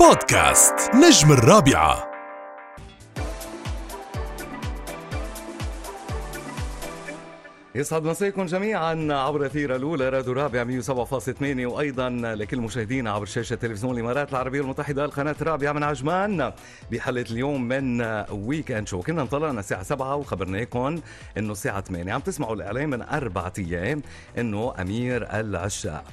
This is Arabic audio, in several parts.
بودكاست نجم الرابعة. يسعد مساكم جميعا عبر أثير الأولى راديو رابع 107.8 وأيضا لكل مشاهدينا عبر شاشة تلفزيون الإمارات العربية المتحدة القناة الرابعة من عجمان. بحلقة اليوم من weekend show كنا انطلقنا الساعة 7 وخبرناكم إنه الساعة 8 عم تسمعوا الإعلان من أربع أيام إنه أمير العشاق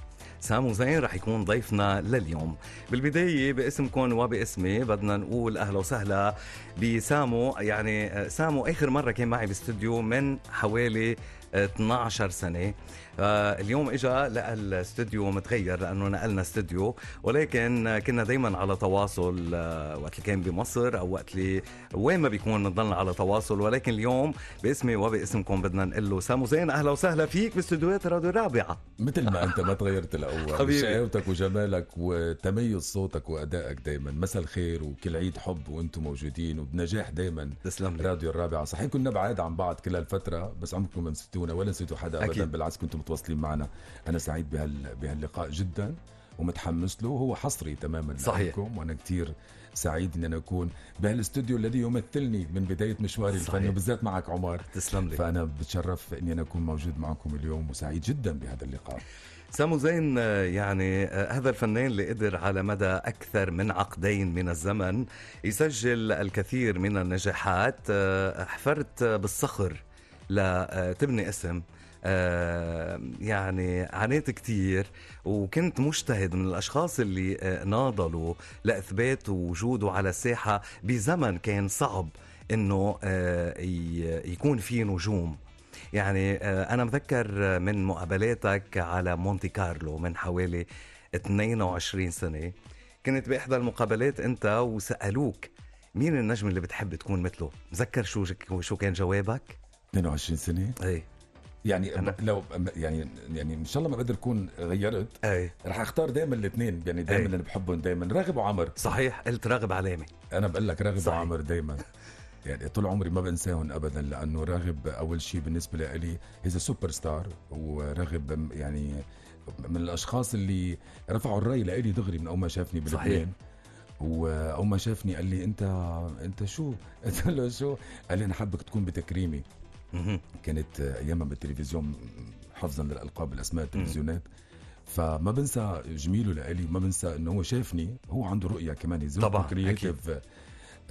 سامو زين رح يكون ضيفنا لليوم. بالبداية باسمكم وباسمي بدنا نقول أهلا وسهلا بسامو. يعني سامو آخر مرة كان معي باستوديو من حوالي 12 سنة. آه، اليوم اجى لقى الاستوديو متغير لأنه نقلنا استوديو ولكن كنا دائما على تواصل آه، وقت اللي كان بمصر أو وقت اللي وين ما بيكون نضلنا على تواصل. ولكن اليوم باسمي وباسمكم بدنا نقول له سامو زين أهلا وسهلا فيك باستديوهات راديو الرابعة. مثل ما أنت ما تغيرت الأول حبيبي. شقاوتك وجمالك وتميز صوتك وأدائك دائما مساء الخير وكل عيد حب وأنتم موجودين وبنجاح دائما تسلم راديو الرابعة. صحيح كنا بعاد عن بعض كل هالفتره بس عمركم ما نسيتونا ولا نسيتوا حدا ابدا. بالعكس كنتم متواصلين معنا. أنا سعيد بهال بهاللقاء جدا ومتحمس له. هو حصري تماما صحيح. لكم وأنا كثير سعيد اني أنا أكون بهالاستوديو الذي يمثلني من بداية مشواري. الفني وبالذات معك عمر. تسلم لي. فأنا بتشرف إني أنا أكون موجود معكم اليوم وسعيد جدا بهذا اللقاء. سامو زين يعني آه، هذا الفنان اللي قدر على مدى أكثر من عقدين من الزمن يسجل الكثير من النجاحات. آه، حفرت بالصخر لتبني اسم آه، يعني عانيت كتير وكنت مجتهد من الأشخاص اللي آه، ناضلوا لإثبات وجوده على الساحة بزمن كان صعب إنه آه، يكون في نجوم يعني آه، أنا مذكر من مقابلاتك على مونتي كارلو من حوالي 22 سنة كنت بإحدى المقابلات أنت وسألوك مين النجم اللي بتحب تكون مثله؟ مذكر شو شو كان جوابك؟ 22 سنة إيه يعني أنا- لو يعني يعني إن شاء الله ما بقدر اكون غيرت إيه رح أختار دائما الاثنين يعني دائما. اللي بحبهم دائما راغب وعمر صحيح قلت راغب علامة أنا بقول لك راغب صحيح. وعمر دائما يعني طول عمري ما بنساهم ابدا لأنه راغب أول شيء بالنسبة لي he's superstar وراغب يعني من الأشخاص اللي رفعوا الراية لإلي دغري من أول ما شافني. بلبنان واول ما شافني قال لي أنت أنت شو؟ قلت له شو؟ قال لي أنا حابك تكون بتكريمي. كانت ايامها بالتلفزيون حفظا للألقاب الأسماء التلفزيونات. فما بنسى جميله لإلي ما بنسى انه هو شافني هو عنده رؤية كمان طبعاً، creative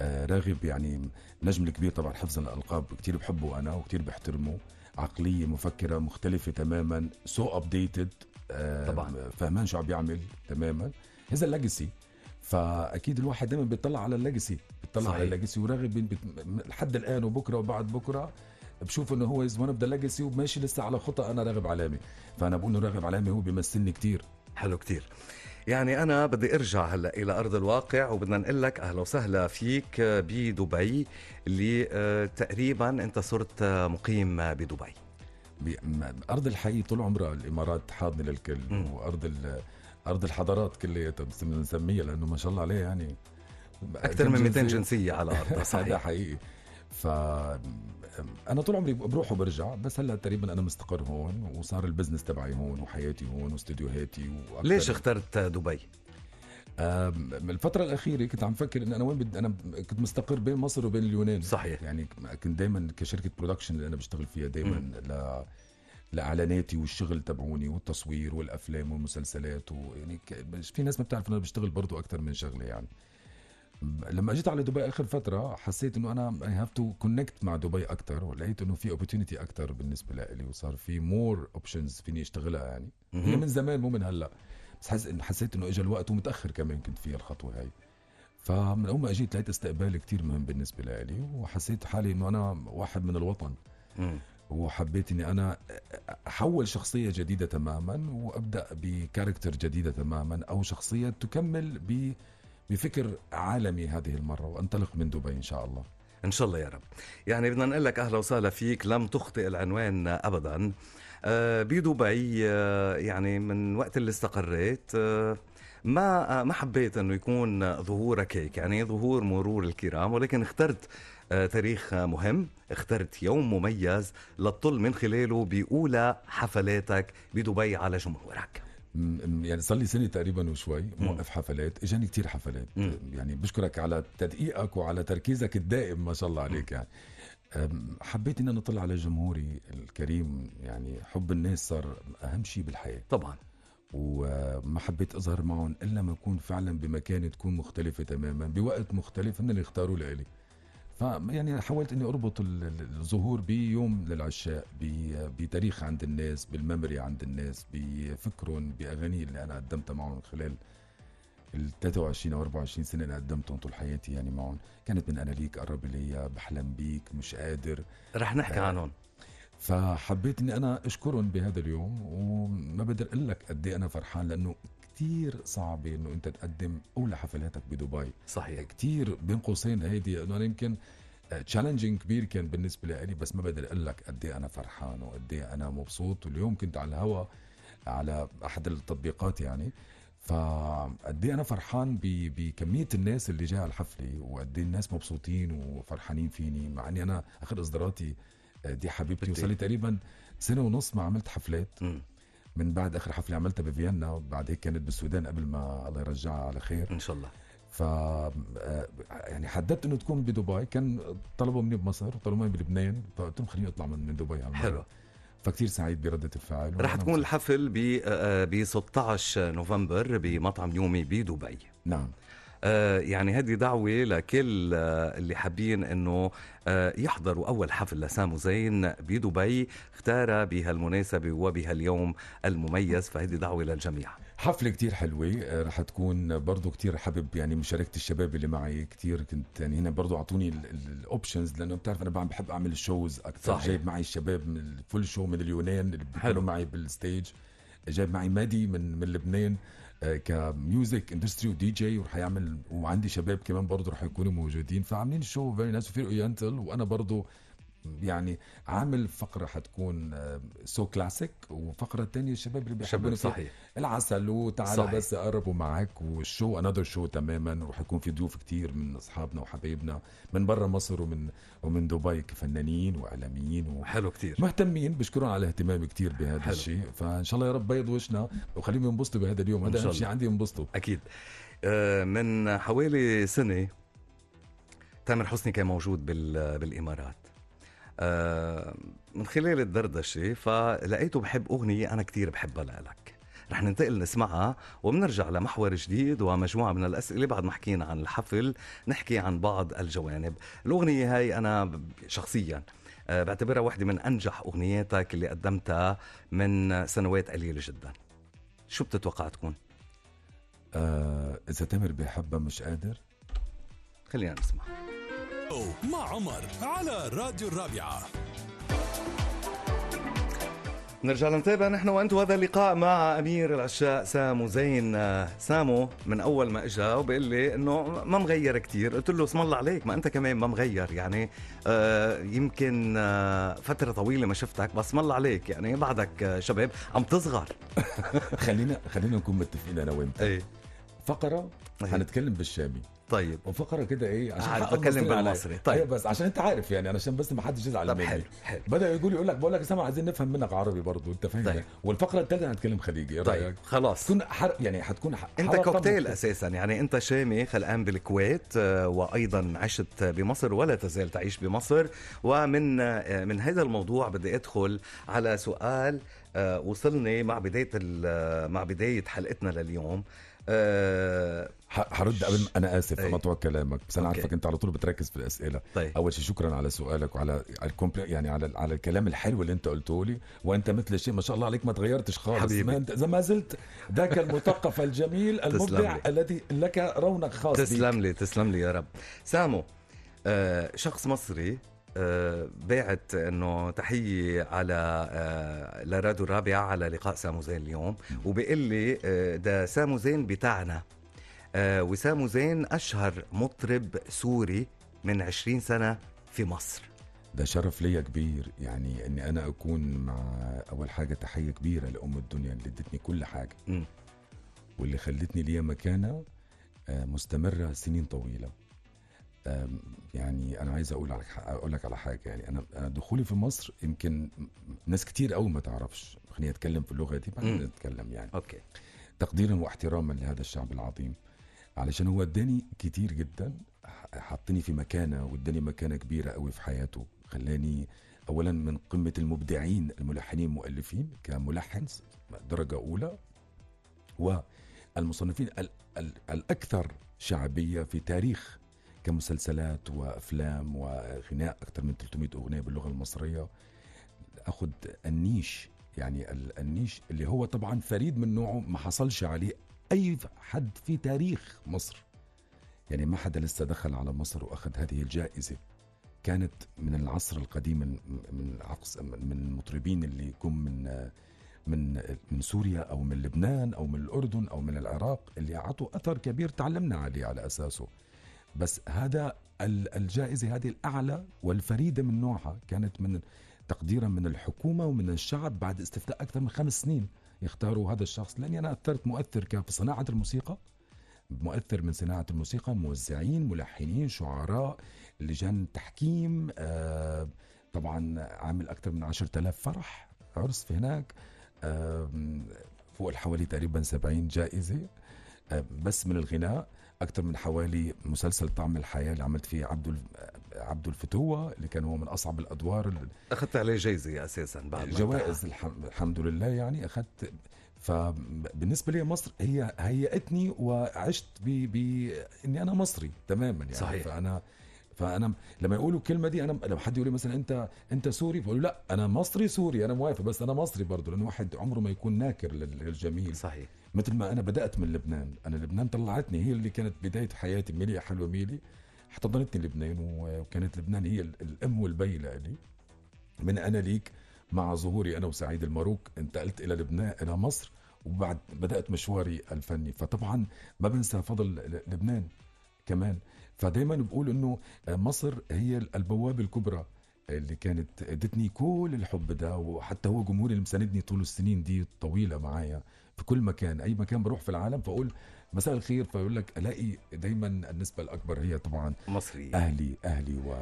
آه راغب يعني نجم الكبير طبعا حفظا للالقاب كثير بحبه أنا وكثير بحترمه. عقلية مفكرة مختلفة تماما so updated آه طبعاً. فهمان شو عم بيعمل تماما. هذا ال legacy فأكيد الواحد دائما بيطلع على ال legacy بيطلع صحيح. على ال legacy وراغب لحد الآن وبكرة وبعد بكرة. بشوف إنه هو is one of the legacy وماشي لسه على خطى أنا راغب علامه فأنا بقول إنه راغب علامه هو بيمثلني كتير. حلو كتير. يعني أنا بدي أرجع هلأ إلى أرض الواقع وبدنا نقول لك أهلا وسهلا فيك بدبي اللي آه، تقريبا أنت صرت آه، مقيم بدبي. بي- م- أرض الحي طول عمرها الإمارات حاضنة للكل مم. وأرض ال- أرض الحضارات كلياتها بنسميها لأنه ما شاء الله عليه يعني. أكثر من كم 200 جنسية. على أرضها هذا صحيح. حقيقي. ف أنا طول عمري بروح وبرجع بس هلأ تقريبا أنا مستقر هون وصار ال business تبعي هون وحياتي هون واستديوهاتي ليش اخترت دبي؟ الفترة الأخيرة كنت عم فكر إن أنا وين بدي أنا كنت مستقر بين مصر وبين اليونان. صحيح. يعني كنت دايما كشركة production اللي أنا بشتغل فيها دايما ل لإعلاناتي والشغل تبعوني والتصوير والأفلام والمسلسلات ويعني في ناس ما بتعرف إن أنا بشتغل برضو أكتر من شغلة يعني. لما اجيت على دبي اخر فترة حسيت إنه أنا I have to connect مع دبي أكثر ولقيت إنه في opportunity أكثر بالنسبة لي وصار في more options فيني أشتغلها يعني هي. من زمان مو من هلأ بس حس... حسيت إنه اجى الوقت ومتأخر كمان كنت فيها الخطوة هاي فمن أول ما أجيت لقيت استقبال كتير مهم بالنسبة لي وحسيت حالي إنه أنا واحد من الوطن. وحبيت إني أنا أحول شخصية جديدة تماما وأبدأ بكاركتر جديدة تماما أو شخصية تكمل ب بفكر عالمي هذه المرة وأنطلق من دبي إن شاء الله. إن شاء الله يا رب. يعني بدنا نقول لك أهلا وسهلا فيك لم تخطئ العنوان ابدا. آه، بدبي آه، يعني من وقت اللي استقريت آه، ما ما حبيت إنه يكون ظهورك هيك يعني ظهور مرور الكرام ولكن اخترت تاريخ مهم اخترت يوم مميز لتطل من خلاله بأولى حفلاتك بدبي على جمهورك. يعني صار لي سنة تقريبا وشوي موقف حفلات إجاني كتير حفلات. مم. يعني بشكرك على تدقيقك وعلى تركيزك الدائم ما شاء الله عليك يعني. حبيت ان أنا أطلع على جمهوري الكريم يعني حب الناس صار أهم شيء بالحياة. طبعا. وما حبيت أظهر معهم إلا ما أكون فعلا بمكان تكون مختلفة تماما بوقت مختلف هن اللي اختاروا لإلي. ف يعني حاولت إني أربط ال- ال- الظهور بيوم للعشاء بتاريخ عند الناس بالميموري عند الناس بفكرهم بأغاني اللي أنا قدمتها معهم خلال ال 23 أو 24 سنة اللي قدمتهم طول حياتي يعني معهم. كانت من أنا ليك قرب ليا بحلم بيك مش قادر. رح نحكي عنهم. فحبيت إني أنا أشكرهم بهذا اليوم وما بقدر أقول لك قد إيه أنا فرحان لأنه كتير صعب إنه أنت تقدم اولى حفلاتك بدبي. صحيح. كتير بين قوسين هيدي إنه أنا يمكن تشالنجينج كبير كان بالنسبة لي بس ما بقدر أقول لك قد إيه أنا فرحان وقد إيه أنا مبسوط. واليوم كنت على الهوا على أحد التطبيقات يعني. فقد إيه أنا فرحان بكمية الناس اللي جاية على الحفلة وقد الناس مبسوطين وفرحانين فيني. مع إني أنا آخر إصداراتي آه، دي حبيبتي. وصار لي تقريبا سنة ونص ما عملت حفلات. مم. من بعد آخر حفلة عملتها بفيينا وبعد هيك كانت بالسودان قبل ما الله يرجعها على خير. إن شاء الله. ف آه، يعني حددت إنه تكون بدبي. كان طلبوا مني بمصر وطلبوا مني بلبنان. فقلت لهم خليني أطلع من من دبي هالمرة. حلو. فكتير سعيد بردة الفعل. رح تكون. الحفل ب ب 16 نوفمبر بمطعم يومي بدبي. نعم. آه، يعني هذه دعوة لكل آه، اللي حابين إنه آه، يحضروا أول حفل لسامو زين بدبي اختار بهالمناسبة وبهاليوم المميز فهذه دعوة للجميع. حفلة كتير حلوة آه، رح تكون برضو كتير حابب يعني مشاركة الشباب اللي معي. كتير كنت يعني هنا برضو أعطوني ال options لأنه بتعرف بعمل بحب أعمل ال shows أكثر صحيح. جايب معي الشباب من ال full show من اليونان اللي. بيكونوا معي بال stage جايب معي مادي من من لبنان. آه، ك music industry و DJ ورح يعمل وعندي شباب كمان برضو رح يكونوا موجودين. فعاملين ال show very nice وفي oriental وأنا برضو يعني عامل فقرة حتكون so classic وفقرة تانية الشباب اللي فيها. صحيح. العسل وتعالى صحيح. بس اقربوا معك والشو another show تماما ورح يكون في ضيوف كتير من أصحابنا وحبايبنا من برا مصر ومن ومن دبي كفنانين وإعلاميين حلو كتير. ومهتمين بشكرهم على الاهتمام كتير بهذا حلو. الشيء. فإن شاء الله يا رب بيض وشنا وخليهم ينبسطوا بهذا اليوم. هذا أهم شيء. عندي ينبسطوا. أكيد. آه، من حوالي سنة تامر حسني كان موجود بال- بالإمارات. آه، من خلال الدردشة فلقيته بحب أغنية أنا كتير بحبها لك رح ننتقل نسمعها وبنرجع لمحور جديد ومجموعة من الأسئلة بعد ما حكينا عن الحفل نحكي عن بعض الجوانب. الأغنية هاي أنا شخصيا آه، بعتبرها واحدة من أنجح أغنياتك اللي قدمتها من سنوات قليلة جدا. شو بتتوقع تكون؟ آه إذا تامر بيحبها مش قادر؟ خلينا نسمع مع عمر على راديو الرابعة. نرجع لنتابع نحن وأنت وهذا اللقاء مع أمير العشاء سامو زين. آه، سامو من أول ما اجى وبقول لي إنه ما مغير كتير. قلت له اسم الله عليك ما أنت كمان ما مغير يعني. آه يمكن آه فترة طويلة ما شفتك بس اسم الله عليك يعني. بعدك شباب عم تصغر. خلينا خلينا نكون متفقين أنا وأنت. إيه. فقرة إيه. حنتكلم بالشامي. طيب وفقرة كده إيه عشان حق بتكلم. بالمصري. طيب. أيوة بس عشان أنت عارف يعني عشان بس ما حدش يزعل طب مني حلو حلو بدأ يقول يقول لك بقول لك يا سامع عايزين نفهم منك عربي برضه أنت فاهم طيب. والفقرة الثالثه هنتكلم خليجي إيه طيب رأيك خلاص تكون حر... يعني حتكون ح... أنت كوكتيل. أساسا يعني أنت شامي خلقان بالكويت آه، وأيضا عشت بمصر ولا تزال تعيش بمصر ومن آه، من هذا الموضوع بدي أدخل على سؤال آه، وصلني مع بداية مع بداية حلقتنا لليوم ح... حرد قبل ما- أنا آسف أي. مقطوع كلامك بس أنا. عارفك أنت على طول بتركز في الأسئلة طيب أول شيء شكرا على سؤالك وعلى على الكومبل... يعني على على الكلام الحلو اللي أنت قلته لي وأنت مثل الشيء ما شاء الله عليك ما تغيرتش خالص حبيبي. ما انت زي ما زلت ذاك المثقف الجميل المبدع. الذي لك رونق خاص بيك. تسلم لي تسلم لي يا رب سامو آه، شخص مصري آه، باعت إنه تحية على آه، لراديو الرابعة على لقاء سامو زين اليوم وبيقول لي آه، ده سامو زين بتاعنا آه، وسامو زين أشهر مطرب سوري من 20 سنة في مصر. ده شرف ليا كبير يعني إني أنا أكون مع أول حاجة تحية كبيرة لأم الدنيا اللي ادتني كل حاجة. مم. واللي خلتني ليا مكانة آه، مستمرة سنين طويلة. يعني أنا عايز أقول لك أقول لك على حاجة يعني أنا أنا دخولي في مصر يمكن ناس كتير قوي ما تعرفش. خليني أتكلم في اللغة دي بعدين. نتكلم يعني. أوكي. تقديرا واحتراما لهذا الشعب العظيم. علشان هو اداني كتير جدا حطني في مكانة واداني مكانة كبيرة قوي في حياته خلاني اولا من قمة المبدعين الملحنين المؤلفين كملحن درجة أولى والمصنفين ال- ال- الأكثر شعبية في تاريخ كمسلسلات وأفلام وغناء أكثر من 300 أغنية باللغة المصرية. اخذ النيش يعني ال- النيش اللي هو طبعا فريد من نوعه ما حصلش عليه أي حد في تاريخ مصر. يعني ما حدا لسه دخل على مصر وأخذ هذه الجائزة. كانت من العصر القديم من من عقص من المطربين اللي يكون من من من سوريا أو من لبنان أو من الأردن أو من العراق اللي أعطوا أثر كبير تعلمنا عليه على أساسه. بس هذا ال- الجائزة هذه الأعلى والفريدة من نوعها كانت من تقديرا من الحكومة ومن الشعب بعد استفتاء أكثر من خمس سنين. يختاروا هذا الشخص لأني أنا أثرت مؤثر كان في صناعة الموسيقى مؤثر من صناعة الموسيقى موزعين ملحنين شعراء لجان تحكيم آه طبعا عامل أكثر من 10000 فرح عرس في هناك آم، فوق حوالي تقريبا 70 جائزة آه، بس من الغناء أكثر من حوالي مسلسل طعم الحياة اللي عملت فيه عبد عبد الفتوة اللي كان هو من أصعب الأدوار اللي أخذت عليه جائزه أساسا بعد جوائز الحم- الحمد لله يعني أخذت. فبالنسبه لي مصر هي هيئتني وعشت ب ب إني أنا مصري تماما يعني. صحيح. فانا فأنا لما يقولوا الكلمة دي أنا لما حد يقول لي مثلا أنت أنت سوري بقول لا أنا مصري سوري أنا موافق بس أنا مصري برضه لأنه واحد عمره ما يكون ناكر لل- للجميل. صحيح. مثل ما أنا بدأت من لبنان أنا لبنان طلعتني هي اللي كانت بداية حياتي هي اللي حلوة هي اللي احتضنتني لبنان وكانت لبنان هي ال- الأم والبي لي. من أنا ليك مع ظهوري أنا وسعيد الماروك انتقلت إلى لبنان إلى مصر وبعد بدأت مشواري الفني. فطبعا ما بنسى فضل لبنان كمان. فدايما بقول إنه مصر هي البوابة الكبرى اللي كانت ادتني كل الحب ده وحتى هو جمهوري اللي مساندني طول السنين دي الطويلة معايا في كل مكان. أي مكان بروح في العالم فأقول مساء الخير فيقول لك ألاقي دايما النسبة الأكبر هي طبعا مصري. أهلي أهلي و...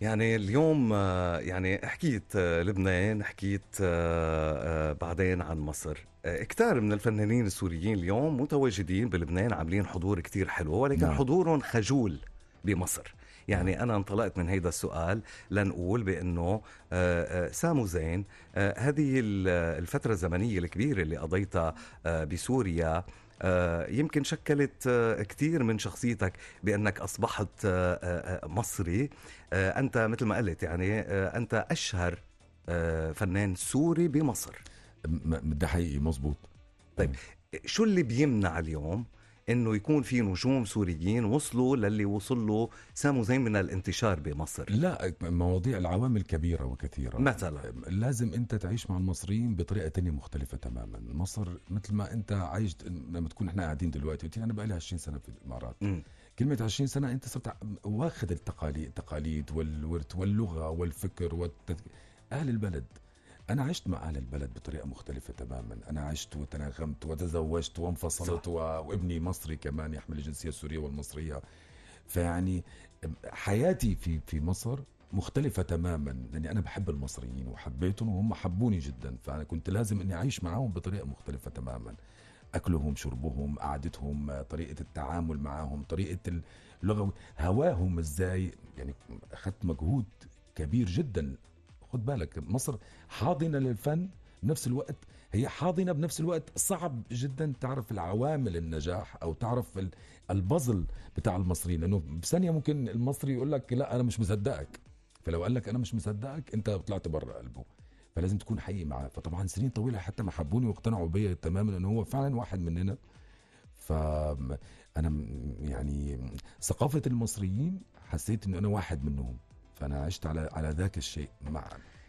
يعني اليوم آه، يعني حكيت آه، لبنان حكيت آه، بعدين عن مصر. كتار من الفنانين السوريين اليوم متواجدين بلبنان عاملين حضور كتير حلو ولكن نعم. حضورهم خجول بمصر. يعني أنا انطلقت من هيدا السؤال لنقول بأنه آه، آه، سامو زين آه، هذه ال- الفترة الزمنية الكبيرة اللي قضيتها بسوريا يمكن شكلت كثير من شخصيتك آه، آه، مصري. أنت مثل ما قلت يعني أشهر آه، فنان سوري بمصر. ده حقيقي مظبوط. طيب شو اللي بيمنع اليوم إنه يكون في نجوم سوريين وصلوا للي وصل له سامو زين من الانتشار بمصر. لا مواضيع العوامل كبيرة وكثيرة. مثلا. لازم أنت تعيش مع المصريين بطريقة تانية مختلفة تماما. مصر مثل ما أنت عايش لما تكون إحنا قاعدين دلوقتي قلت أنا بقى لي 20 سنة في الإمارات. مم. كلمة 20 سنة أنت صرت واخد التقاليد التقاليد والورث واللغة والفكر والتد... أهل البلد. أنا عشت مع أهل البلد بطريقة مختلفة تماما. أنا عشت وتناغمت وتزوجت وانفصلت و... وابني مصري كمان يحمل الجنسية السورية والمصرية. فيعني حياتي في في مصر مختلفة تماما لأني أنا بحب المصريين وحبيتهم وهم حبوني جدا. فأنا كنت لازم إني أعيش معاهم بطريقة مختلفة تماما. أكلهم شربهم قعدتهم طريقة التعامل معهم طريقة اللغة هواهم إزاي يعني أخذت مجهود كبير جدا. خد بالك مصر حاضنة للفن بنفس الوقت هي حاضنة بنفس الوقت. صعب جدا تعرف العوامل النجاح أو تعرف ال- البازل بتاع المصريين. لأنه بثانية ممكن المصري يقول لك لا أنا مش مصدقك. فلو قال لك أنا مش مصدقك أنت طلعت بره قلبه. فلازم تكون حقيقي معاه. فطبعا سنين طويلة حتى ما حبوني واقتنعوا بيا تماما إن هو فعلا واحد مننا. فانا م- يعني ثقافة المصريين حسيت انه أنا واحد منهم. فأنا عشت على على ذاك الشيء مع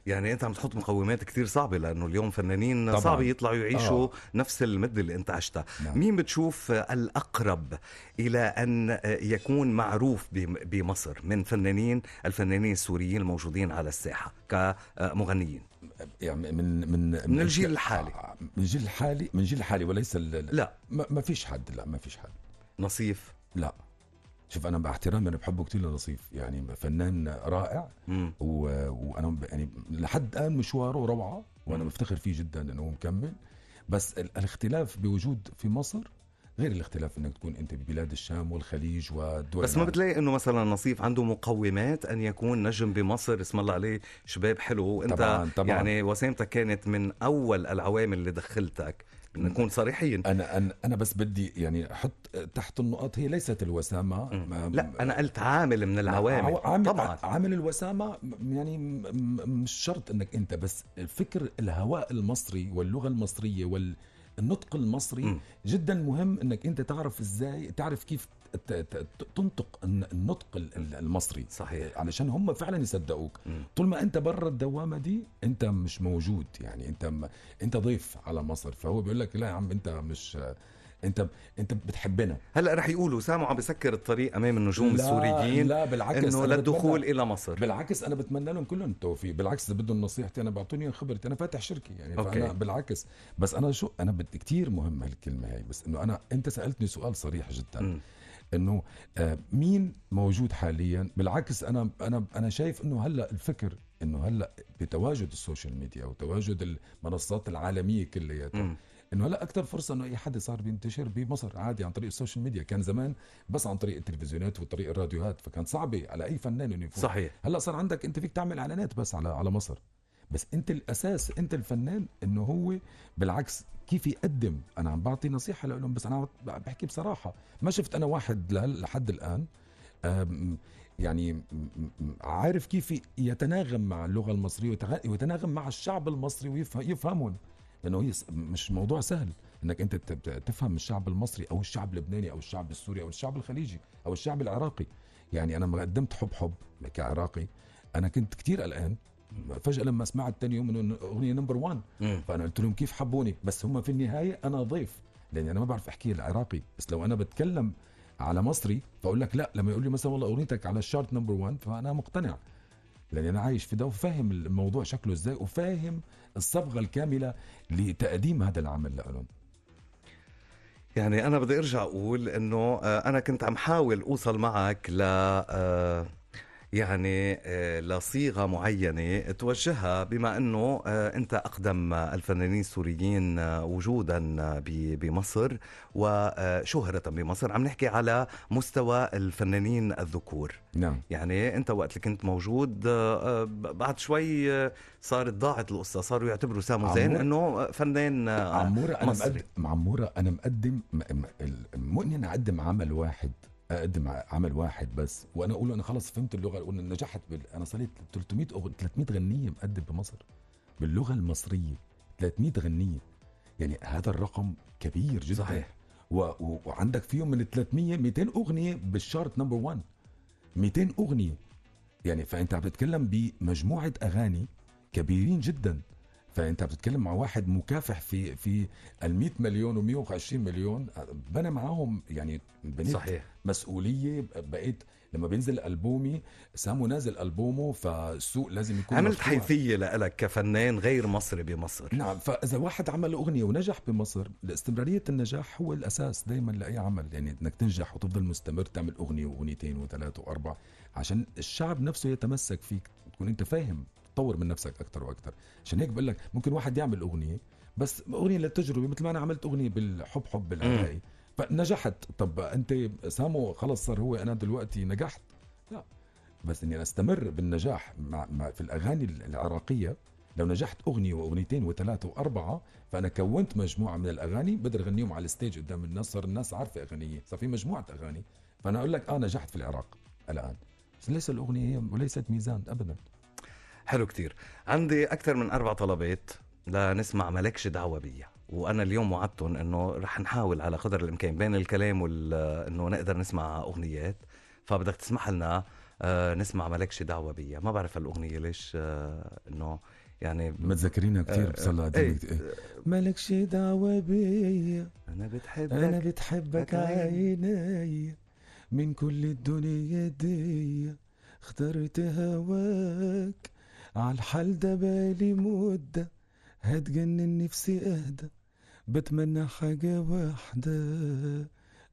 يعني أنت عم تحط مقومات كتير صعبة لأنه اليوم فنانين طبعاً. صعب يطلعوا يعيشوا آه. نفس المده اللي أنت عشتها نعم. مين بتشوف الأقرب إلى أن يكون معروف بم- بمصر من فنانين الفنانين السوريين الموجودين على الساحة كمغنيين يعني من من من الجيل الحالي. آه، من الجيل الحالي من الجيل الحالي وليس ال- لا ما فيش حد لا ما فيش حد نصيف لا شوف أنا باحترامي أنا بحبه كتير لنصيف يعني فنان رائع مم. و... وأنا ب- يعني لحد الآن مشواره روعة وأنا بفتخر فيه جدا إنه هو مكمل. بس ال- الاختلاف بوجود في مصر غير الاختلاف إنك تكون أنت ببلاد الشام والخليج والدول بس ما. بتلاقي إنه مثلا نصيف عنده مقومات أن يكون نجم بمصر اسم الله عليه شباب حلو وأنت طبعاً- طبعاً. يعني وسامتك كانت من أول العوامل اللي دخلتك نكون صريحين أنا أنا أنا بس بدي يعني أحط تحت النقاط هي ليست الوسامة لا أنا قلت عامل من العوامل عو- عامل طبعا عامل الوسامة يعني مش شرط إنك أنت بس الفكر الهواء المصري واللغة المصرية والنطق المصري مم. جدا مهم إنك أنت تعرف إزاي تعرف كيف تنطق الن- النطق ال- ال- المصري. صحيح. علشان هم فعلا يصدقوك. طول ما أنت برا الدوامة دي أنت مش موجود. يعني أنت م... أنت ضيف على مصر. فهو بيقول لك لا يا عم أنت مش انت انت بتحبنا. هلا رح يقولوا سامو عم بسكر الطريق أمام النجوم لا السوريين لا بالعكس إنه للدخول بتمنى- إلى مصر. بالعكس أنا بتمنى لهم كلهم التوفيق. بالعكس إذا بدهم نصيحتي أنا بعطوني خبرتي أنا فاتح شركة يعني أوكي. فانا بالعكس. بس أنا شو أنا بدي كثير مهم هالكلمة هاي بس إنه أنا أنت سألتني سؤال صريح جدا. مم. إنه آه، مين موجود حاليا؟ بالعكس أنا أنا أنا شايف إنه هلأ الفكر إنه هلأ بتواجد ال social media وتواجد المنصات العالمية كلياتها. إنه هلا أكثر فرصة إنه أي حد صار بينتشر بمصر عادي عن طريق ال social media كان زمان بس عن طريق التلفزيونات وطريق الراديوهات فكان صعبه على أي فنان إنه يفوت. صحيح. هلا صار عندك أنت فيك تعمل إعلانات بس على على مصر. بس أنت الأساس أنت الفنان إنه هو بالعكس كيف يقدم. أنا عم بعطي نصيحة لهم بس أنا بحكي بصراحة. ما شفت أنا واحد لحد الآن يعني عارف كيف يتناغم مع اللغة المصرية ويتناغم مع الشعب المصري ويفهمهم لأنه هي مش موضوع سهل إنك أنت تفهم الشعب المصري أو الشعب اللبناني أو الشعب السوري أو الشعب الخليجي أو الشعب العراقي. يعني أنا لما قدمت حب حب كعراقي. أنا كنت كتير قلقان. فجأة لما سمعت تاني يوم إنه أغنية نمبر 1 مم. فأنا قلت لهم كيف حبوني؟ بس هم في النهاية أنا ضيف. لأني أنا ما بعرف أحكي العراقي. بس لو أنا بتكلم على مصري فأقول لك لا لما يقول لي مثلا والله أغنيتك على ال chart number 1 فأنا مقتنع. لاني أنا عايش في ده وفاهم الموضوع شكله إزاي وفاهم الصبغة الكاملة لتقديم هذا العمل لهم يعني أنا بدي أرجع أقول إنه آه، أنا كنت عم حاول أوصل معك ل آه، يعني آه، لصيغة معينة توجهها بما إنه آه، أنت أقدم الفنانين السوريين آه، وجودا بمصر وشهره بمصر. عم نحكي على مستوى الفنانين الذكور. نعم. يعني أنت وقت اللي كنت موجود بعد شوي صارت ضاعت القصة صاروا يعتبروا سامو زين إنه فنان عموره أنا مصري. مقدم عموره أنا مقدم م- م- مو اني أنا اقدم عمل واحد أقدم عمل واحد بس وأنا أقول أنا خلص فهمت اللغة وأنا نجحت بال... أنا صليت 300 أغ... 300 غنية مقدم بمصر باللغة المصرية 300 غنية. يعني هذا الرقم كبير جدا. صحيح. و... و... وعندك فيهم من ال 300 200 أغنية بالشارت نمبر 1 200 أغنية. يعني فأنت عم تتكلم بمجموعة أغاني كبيرين جدا. فأنت بتتكلم مع واحد مكافح في في ال 100 مليون و120 مليون بنى معاهم يعني بنيت صحيح مسؤولية بقيت لما بينزل ألبومي سامو نازل ألبومه فالسوق لازم يكون عملت مفتوح. حيثية لك كفنان غير مصري بمصر نعم فإذا واحد عمل أغنية ونجح بمصر استمراريه النجاح هو الأساس دائما لأي عمل يعني إنك تنجح وتفضل مستمر تعمل أغنية وأغنيتين وثلاثة وأربعة عشان الشعب نفسه يتمسك فيك تكون أنت فاهم تطور من نفسك أكثر وأكثر عشان هيك بقول لك ممكن واحد يعمل أغنية بس أغنية للتجربة مثل ما أنا عملت أغنية بالحب حب بالعراقي فنجحت. طب أنت سامو خلص صار هو أنا دلوقتي نجحت؟ لا. بس إني أستمر بالنجاح مع, مع في الأغاني العراقية. لو نجحت أغنية وأغنيتين وثلاثة وأربعة فأنا كونت مجموعة من الأغاني بقدر أغنيهم على ال stage قدام الناس صار الناس عارفة أغنية صار في مجموعة أغاني. فأنا أقول لك آه نجحت في العراق الآن. بس ليس الأغنية هي وليست ميزان ابدا. حلو كتير. عندي أكثر من أربع طلبات لنسمع ملكش دعوة بيا وأنا اليوم وعدتهم إنه رح نحاول على قدر الإمكان بين الكلام وال إنه نقدر نسمع أغنيات فبدك تسمح لنا آه، نسمع ملكش دعوة بيا ما بعرف هالأغنية ليش آه، إنه يعني متذكرينها كثير بس هلا إيه، قديمة كتير. مالكش دعوة بيا. أنا بتحبك أنا بتحبك عيني. من كل الدنيا دي اخترت هواك. عالحال ده بالي مدة هتجنن نفسي أهدى بتمنى حاجة واحدة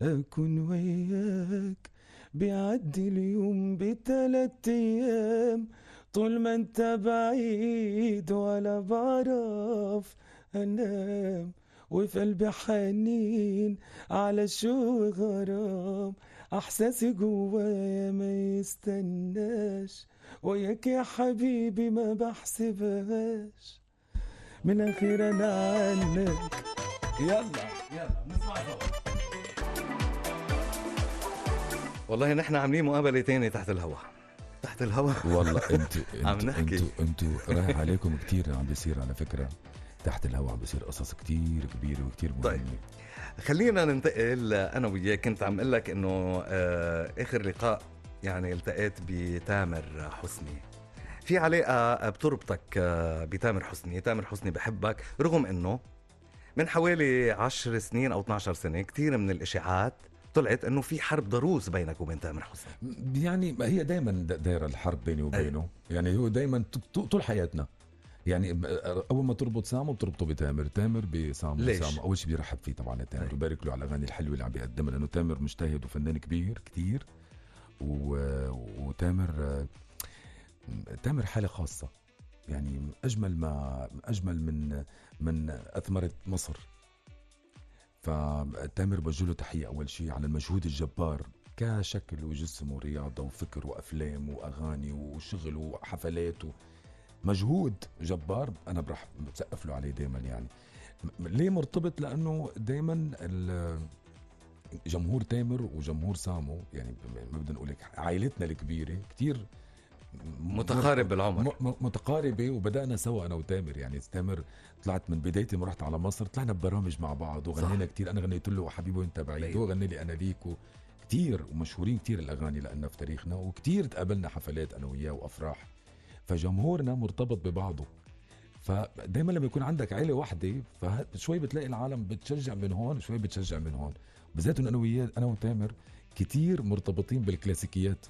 أكون وياك. بيعدي اليوم بتلات أيام طول ما أنت بعيد ولا بعرف أنام. وفي قلبي حنين على شو غرام إحساسي جوايا ما يستناش. وياك يا حبيبي ما بحسبهاش. من الاخير أنا عنك. يلا يلا نسمع والله نحن عاملين مقابلة تانية تحت الهواء تحت الهواء والله أنتوا عم أنتوا نحكي. أنتوا أنتوا رايح عليكم كتير عم بيصير على فكرة. تحت الهواء عم بيصير قصص كتير كبيرة وكتير مهمة. طيب. خلينا ننتقل. أنا وياك كنت عم أقول لك إنه آه، آخر لقاء يعني التقيت بتامر حسني. في علاقة بتربطك آه، بتامر حسني. تامر حسني بحبك رغم إنه من حوالي 10 سنين أو 12 سنة كثير من الإشاعات طلعت إنه في حرب ضروس بينك وبين تامر حسني. يعني هي دائما دايرة الحرب بيني وبينه. يعني هو دائما طول حياتنا. يعني أول ما تربط سامو بتربطه بتامر. تامر بسامو. ليش؟ سامو أول شيء بيرحب فيه طبعا تامر. أي. وبارك له على الأغاني الحلوة اللي عم بيقدمها لأنه تامر مجتهد وفنان كبير كتير. و... وتامر تامر حالة خاصة. يعني أجمل ما أجمل من من أثمرة مصر. فتامر بوجه تحية أول شيء على المجهود الجبار كشكل وجسم ورياضة وفكر وأفلام وأغاني وشغل وحفلات. مجهود جبار أنا برح بسقف له عليه دائما يعني. ليه مرتبط؟ لأنه دائما جمهور تامر وجمهور سامو يعني ما بدنا نقول لك عائلتنا الكبيرة كتير م- متقارب بالعمر متقاربة وبدأنا سوا أنا وتامر. يعني تامر طلعت من بدايتي ما رحت على مصر طلعنا ببرامج مع بعض وغنينا كتير. أنا غنيت له حبيبي وأنت بعيد أيوة. هو غني لي أنا ليك و- كتير ومشهورين كتير الأغاني لنا في تاريخنا وكتير تقابلنا حفلات أنا وياه وأفراح. فجمهورنا مرتبط ببعضه. فدايما لما يكون عندك عيلة واحدة فشوي بتلاقي العالم بتشجع من هون شوي بتشجع من هون. بالذات إنه أنا وياه أنا وتامر كتير مرتبطين بالكلاسيكيات.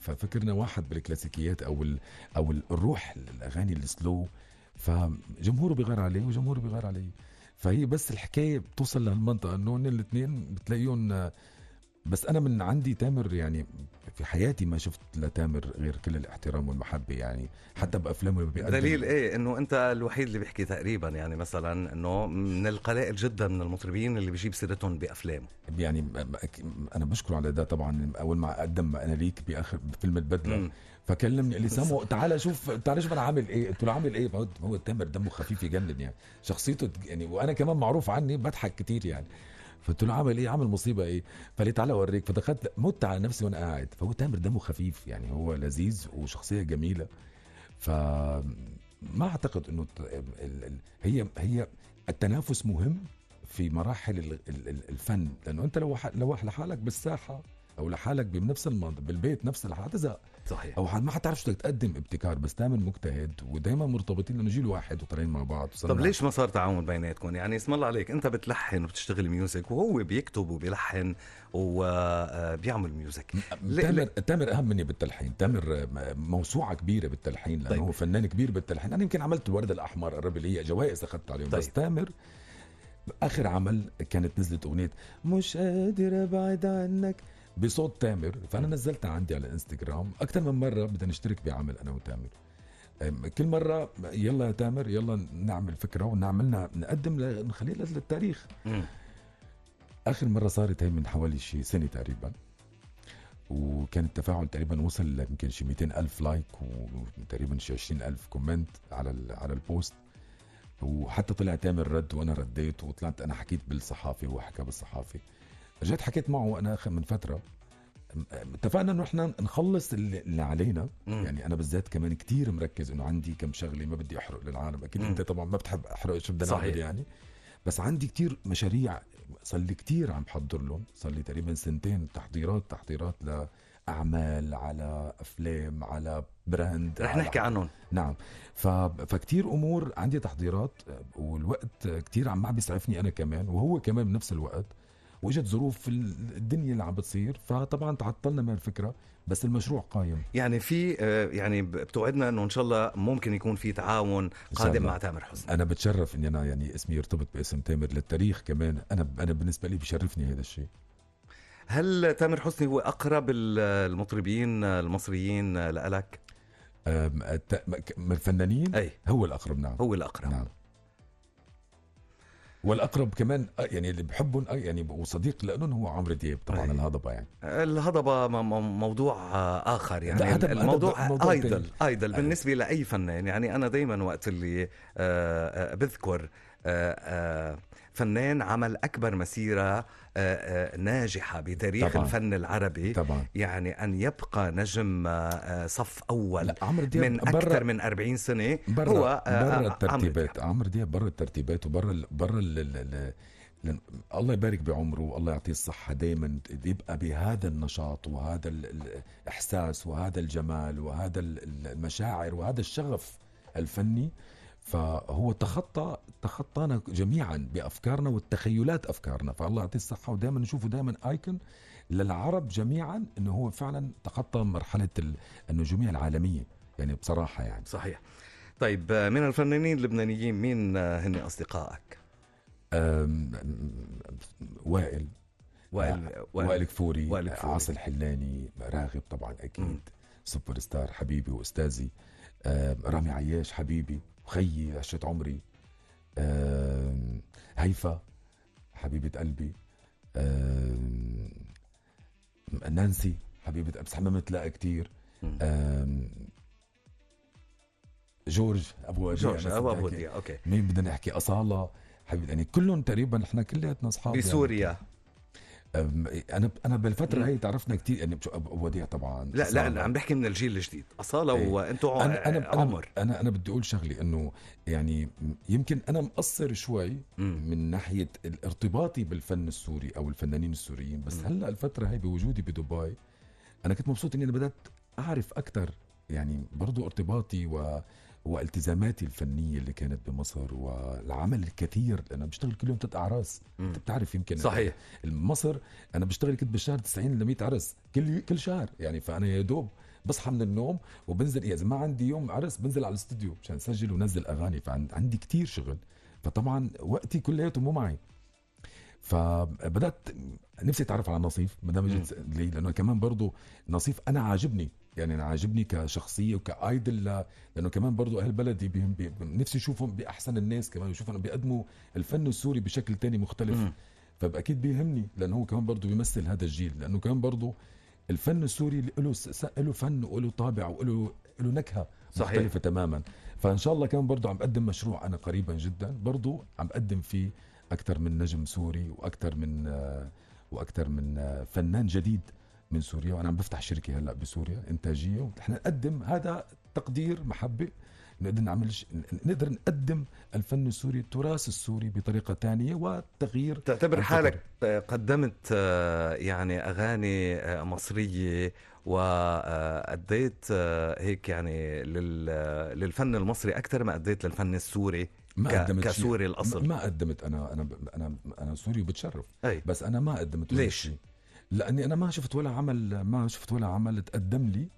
ففكرنا واحد بالكلاسيكيات أو ال أو ال- الروح الاغاني السلو فجمهوره بيغار عليه وجمهوره بيغار عليه. فهي بس الحكاية بتوصل لهالمنطقة إنه الاثنين بتلاقيهم بس أنا من عندي تامر يعني في حياتي ما شفت لتامر غير كل الاحترام والمحبة يعني حتى بأفلامه اللي بيقدم. دليل إيه؟ إنه أنت الوحيد اللي بيحكي تقريبا يعني مثلا إنه من القلائل جدا من المطربين اللي بيجيب سيرتهم بافلامه يعني أنا بشكره على ده طبعا أول ما قدم أنا ليك بآخر فيلم البدلة. فكلمني قال لي سامو تعال شوف تعال شوف أنا عامل إيه. قلت له عامل إيه؟ هو تامر دمه خفيف يجنن يعني. شخصيته يعني وأنا كمان معروف عني بضحك كتير يعني. فقلت له عامل إيه؟ عامل مصيبة إيه؟ فقال لي تعال أوريك. فدخلت مت على نفسي وأنا قاعد. فهو تامر دمه خفيف يعني هو لذيذ وشخصية جميلة. ف ما أعتقد إنه هي هي التنافس مهم في مراحل ال- ال- ال- الفن. لأنه أنت لو لو لحالك بالساحة أو لحالك بنفس بالبيت نفس الحالة حتزهق صحيح أو ما حتعرف شو بدك تقدم ابتكار بس دائما مجتهد ودائما مرتبطين لأنه جيل واحد وطالعين مع بعض طب ليش ما صار تعاون بيناتكم يعني اسم الله عليك أنت بتلحن وبتشتغل ميوزك وهو بيكتب وبيلحن وبيعمل ميوزك تامر؟ تامر أهم مني بالتلحين تامر موسوعة كبيرة بالتلحين لأنه طيب. هو فنان كبير بالتلحين أنا يمكن عملت الورد الأحمر قرب لي جوائز أخذت عليهم طيب. بس تامر آخر عمل كانت نزلت أغنية مش قادر أبعد عنك بصوت تامر فأنا نزلتها عندي على الانستغرام أكثر من مرة بدنا نشترك بعمل أنا وتامر. كل مرة يلا يا تامر يلا نعمل فكرة ونعملنا نقدم نخليها للتاريخ. مم. آخر مرة صارت هي من حوالي شي سنة تقريبا. وكان التفاعل تقريبا وصل يمكن شي 200 ألف like وتقريبا شي 20 ألف comment على على ال post. وحتى طلع تامر رد وأنا رديت وطلعت أنا حكيت بالصحافة وهو حكى بالصحافة. رجعت حكيت معه أنا من فترة. اتفقنا إنه إحنا نخلص اللي علينا. مم. يعني أنا بالذات كمان كتير مركز إنه عندي كم شغلة ما بدي أحرق للعالم. أكيد مم. أنت طبعا ما بتحب أحرق شو بدنا. نعمل يعني. بس عندي كتير مشاريع صار لي كتير عم بحضر لهم. صار لي تقريبا سنتين تحضيرات تحضيرات لأعمال على أفلام على براند رح نحكي عنهم. نعم. ف... فكتير أمور عندي تحضيرات والوقت كتير عم بيسعفني أنا كمان. وهو كمان بنفس الوقت وإجت ظروف في الدنيا اللي عم بتصير فطبعا تعطلنا من الفكرة بس المشروع قايم. يعني في آه، يعني بتوعدنا إنه إن شاء الله ممكن يكون في تعاون قادم. مع تامر حسني. أنا بتشرف إني أنا يعني اسمي يرتبط باسم تامر للتاريخ كمان. أنا أنا بالنسبة لي بشرفني هذا الشيء. هل تامر حسني هو أقرب ال- المطربين المصريين لك؟ الت- م- من الفنانين؟ أي. هو الأقرب نعم. هو الأقرب. نعم. والأقرب كمان آه، يعني اللي بحبهم آه، يعني وصديق لهم هو عمرو دياب طبعا أي. الهضبة يعني الهضبة موضوع آخر يعني هذا- هذا الموضوع موضوع أيدل. أيدل بالنسبة لأي فنان يعني أنا دائما وقت اللي آه، آه، بذكر آه، آه، فنان عمل أكبر مسيرة آه، آه، ناجحة بتاريخ طبعاً. الفن العربي طبعا يعني أن يبقى نجم آه، صف دياب من أكثر من 40 سنة برا هو برا الترتيبات. عمرو دياب برا الترتيبات وبرا برا لأن الله يبارك بعمره والله يعطيه الصحة دايما يبقى بهذا النشاط وهذا ال- ال- الإحساس وهذا الجمال وهذا ال- ال- المشاعر وهذا الشغف الفني فهو تخطى تخطانا جميعا بأفكارنا والتخيلات أفكارنا. فالله يعطيه الصحة ودائما نشوفه دائما آيكون للعرب جميعا إنه هو فعلا تخطى مرحلة ال- النجوميه العالمية. يعني بصراحة يعني. صحيح. طيب آه، من الفنانين اللبنانيين مين آه، هن أصدقائك؟ وائل. وائل وائل كفوري وائل كفوري. عاصي الحلاني راغب طبعا. أكيد. سوبر ستار حبيبي وأستاذي. رامي عياش حبيبي. خيي عشت عمري. هيفا حبيبة قلبي. نانسي حبيبة بس حمامة لا كتير. جورج أبو وديع جورج أبو وديع okay. مين بدنا نحكي؟ أصالة حبيبي يعني كلهم تقريبا إحنا كلياتنا أصحاب يعني. بسوريا. أم، أنا أنا بالفترة هي تعرفنا كثير يعني وديع طبعا لا لا. لا عم بحكي من الجيل الجديد أصالة. وأنتم أنا أنا أنا عمر أنا أنا بدي أقول شغلة إنه يعني يمكن أنا مقصر شوي. من ناحية ارتباطي بالفن السوري أو الفنانين السوريين بس. هلأ الفترة هي بوجودي بدبي أنا كنت مبسوط إني أنا بدأت أعرف أكثر يعني برضو ارتباطي و والتزاماتي الفنية اللي كانت بمصر والعمل الكثير. أنا بشتغل كل يوم ثلاث أعراس. أنت بتعرف يمكن صحيح. مصر أنا بشتغل كنت بالشهر 90 ل 100 عرس. كل كل شهر. يعني فأنا يا دوب بصحى من النوم وبنزل اذا ما عندي يوم عرس بنزل على الاستوديو مشان أسجل ونزل أغاني. فعندي كتير شغل. فطبعا وقتي كلياته مو معي. فبدأت نفسي أتعرف على نصيف ما دام اجت لي لأنه كمان برضه نصيف أنا عاجبني يعني أنا عاجبني كشخصية وكأيدل لأنه كمان برضه أهل بلدي بهم بي نفسي اشوفهم بأحسن الناس كمان أشوف انه بيقدموا الفن السوري بشكل تاني مختلف مم. فاكيد بيهمني لأنه هو كمان برضه بيمثل هذا الجيل لأنه كمان برضه الفن السوري له س- له فن وله طابع وله له نكهة صحيح. مختلفة تماما فإن شاء الله كمان برضه عم بقدم مشروع أنا قريبا جدا برضه عم بقدم فيه أكثر من نجم سوري وأكثر من آه، وأكثر من فنان جديد من سوريا. وأنا عم بفتح شركة هلأ بسوريا إنتاجية. ونحن نقدم هذا تقدير محبه نقدر نعمل ش... نقدر نقدم الفن السوري التراث السوري بطريقة ثانية وتغيير تعتبر. حالك قدمت يعني أغاني مصرية وأديت هيك يعني لل- للفن المصري أكثر ما أديت للفن السوري. ما قدمت. كسوري الأصل. ما قدمت أنا أنا أنا أنا سوري وبتشرف أي بس أنا ما قدمت ليش؟ شيء لأني أنا ما شفت ولا عمل ما شفت ولا عمل تقدم لي.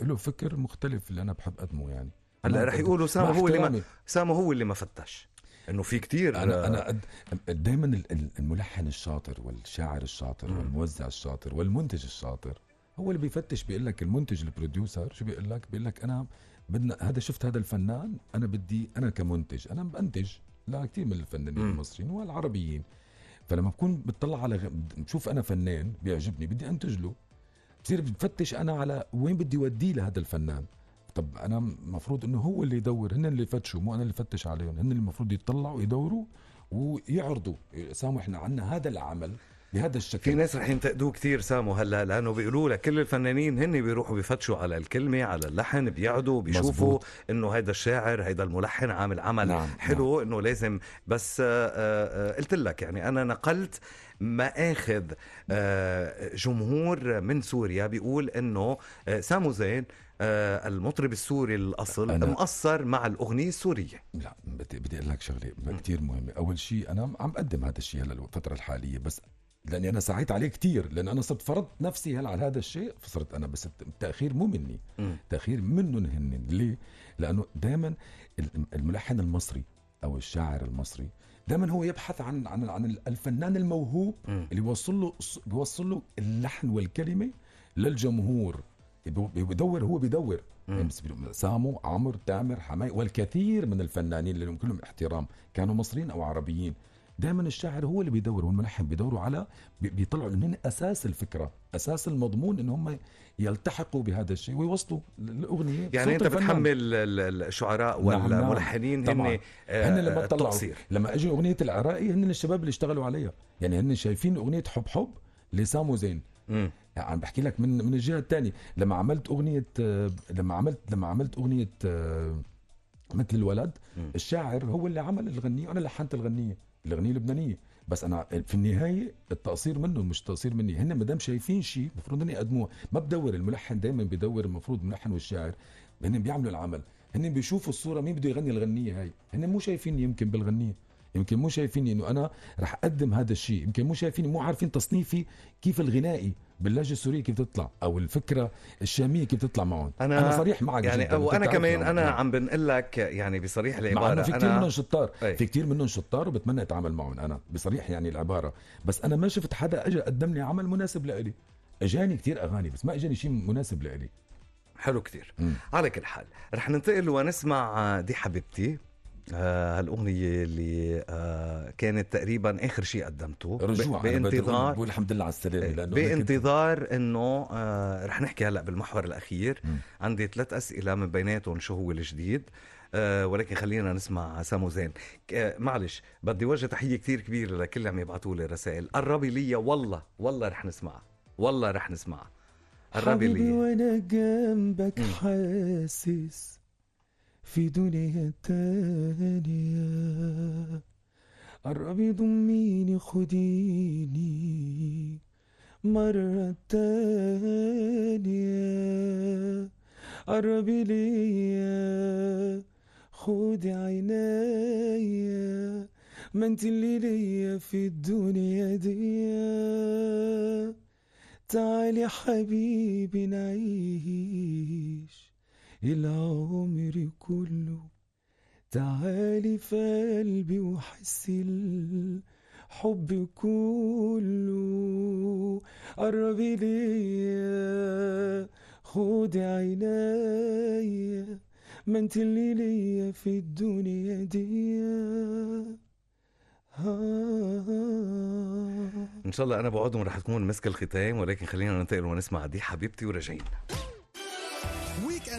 له فكر مختلف اللي أنا بحب اقدمه يعني هلأ رح يقولوا سامو هو اللي ما. سامو هو اللي ما فتش إنه في كتير أنا أنا قد دائما الملحن الشاطر والشاعر الشاطر. والموزع الشاطر والمنتج الشاطر هو اللي بيفتش بيقول لك المنتج البروديوسر شو بيقول لك بيقول لك أنا بدنا هذا شفت هذا الفنان؟ أنا بدي أنا كمنتج أنا بنتج لكثير من الفنانين. المصريين والعربيين. فلما بكون بتطلع على غ... بشوف أنا فنان بيعجبني بدي أنتج له. بصير بفتش أنا على وين بدي أوديه لهذا الفنان. طب أنا المفروض إنه هو اللي يدور هن اللي يفتشوا مو أنا اللي فتش عليهم. هن اللي المفروض يطلعوا يدوروا ويعرضوا. سامو إحنا عنا هذا العمل. بهذا الشكل. في ناس رح ينتقدوه كثير سامو هلا لأنه بيقولوا لك كل الفنانين هن بيروحوا بيفتشوا على الكلمة على اللحن بيقعدوا بيشوفوا. إنه هيدا الشاعر هيدا الملحن عامل عمل نعم، حلو إنه لازم بس آه، آه، قلت لك يعني أنا نقلت مآخذ آه، جمهور من سوريا بيقول إنه سامو زين المطرب السوري الأصل أنا- مقصر مع الأغنية السورية. لا بدي بدي أقول لك شغلة كثير مهمة. أول شيء أنا عم بقدم هذا الشيء هلا الفترة الحالية بس لأني أنا سعيت عليه كثير لأن أنا صرت فرضت نفسي هلا على هذا الشيء؟ فصرت أنا بس التأخير مو مني. تاخير منهم هن ليه؟ لأنه دائما الملحن المصري أو الشاعر المصري دائما هو يبحث عن عن عن الفنان الموهوب مم. اللي بيوصل له بيوصل له اللحن والكلمة للجمهور. بيدور هو بيدور. مم. يعني سامو عمرو تامر حماي والكثير من الفنانين اللي لهم كلهم احترام كانوا مصريين أو عربيين. دائما الشاعر هو اللي بيدور والملحن بيدوروا على بي- بيطلعوا انهم أساس الفكرة أساس المضمون إن هم يلتحقوا بهذا الشيء ويوصلوا الاغنيه يعني أنت الفنان. بتحمل ال- ال- الشعراء نعم، نعم. والملحنين طبعاً. هن آه، هن لما طلعوا لما اجى أغنية العراقي هن الشباب اللي اشتغلوا عليها يعني هن شايفين أغنية حب حب لسامو زين. يعني عم بحكي لك من من الجهة الثانية لما عملت أغنية لما عملت لما عملت أغنية آه، مثل الولد. الشاعر هو اللي عمل الغنية وأنا لحنت الغنية الاغنيه لبنانية. بس أنا في النهاية التقصير منهم مش تقصير مني. هن ما دام شايفين شيء المفروض إني يقدموه ما بدور الملحن دائما بدور المفروض الملحن والشاعر. هن بيعملوا العمل. هن بيشوفوا الصورة مين بده يغني الغنية هاي. هن مو شايفيني يمكن بالغنية. يمكن مو شايفيني إنه أنا رح أقدم هذا الشيء. يمكن مو شايفيني مو عارفين تصنيفي كيف الغنائي. باللهجة السورية كيف تطلع؟ أو الفكرة الشامية كيف تطلع معهم؟ أنا- أنا صريح معك يعني جدا وأنا كمان أنا نعم. عم بنقل لك يعني بصريح مع العبارة. انه في كثير أنا منهم شطار أي. في كثير منهم شطار وبتمنى اتعامل معهم أنا بصريح يعني العبارة. بس أنا ما شفت حدا اجى قدم لي عمل مناسب لإلي. إجاني كثير أغاني بس ما إجاني شيء مناسب لإلي. حلو كتير. مم. على كل حال رح ننتقل ونسمع دي حبيبتي. آه، هالأغنية اللي آه، كانت تقريبا آخر شيء قدمته. رجوع بانتظار بقول الحمد لله على السلامة. إيه، لأنه بانتظار إنه آه رح نحكي هلأ بالمحور الأخير. مم. عندي ثلاث أسئلة من بيناتهم شو هو الجديد. ولكن خلينا نسمع سامو زين معلش بدي وجه تحية كتير كبيرة لكل اللي عم يبعثوا لي رسائل. قربي لي والله والله رح نسمعها والله رح نسمعها قربي حبيبي لي وأنا جنبك. حاسس. في دنيا تانية قربي ضميني خديني مرة تانية. قربي ليا خدي عينيا ما انت اللي ليا في الدنيا دي. تعالي حبيبي نعيش. العمر كله تعالي في قلبي وحسي الحب كله. قربي ليا خدي عينيا ما انت اللي ليا في الدنيا دي. إن شاء الله أنا بوعدهم رح تكون مسك الختام ولكن خلينا ننتقل ونسمع دي حبيبتي وراجعين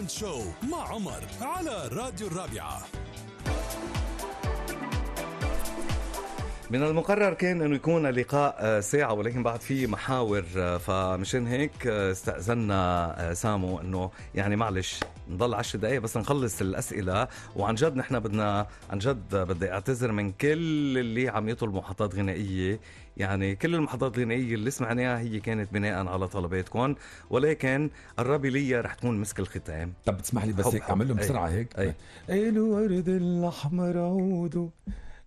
اند شو مع عمر على راديو الرابعة. من المقرر كان انه يكون اللقاء آه، ساعة ولكن بعد في محاور آه، فمشان هيك آه، استأذنا سامو إنه يعني معلش نضل عشر دقايق بس نخلص الأسئلة. وعن جد نحن بدنا عن جد بدي أعتذر من كل اللي عم يطلب محطات غنائية يعني كل المحطات الغنائية اللي سمعناها هي كانت بناء على طلباتكم ولكن قربي لي رح تكون مسك الختام طب تسمح لي بس هيك. أعمل لهم. بسرعة هيك أي. الورد الأحمر عوده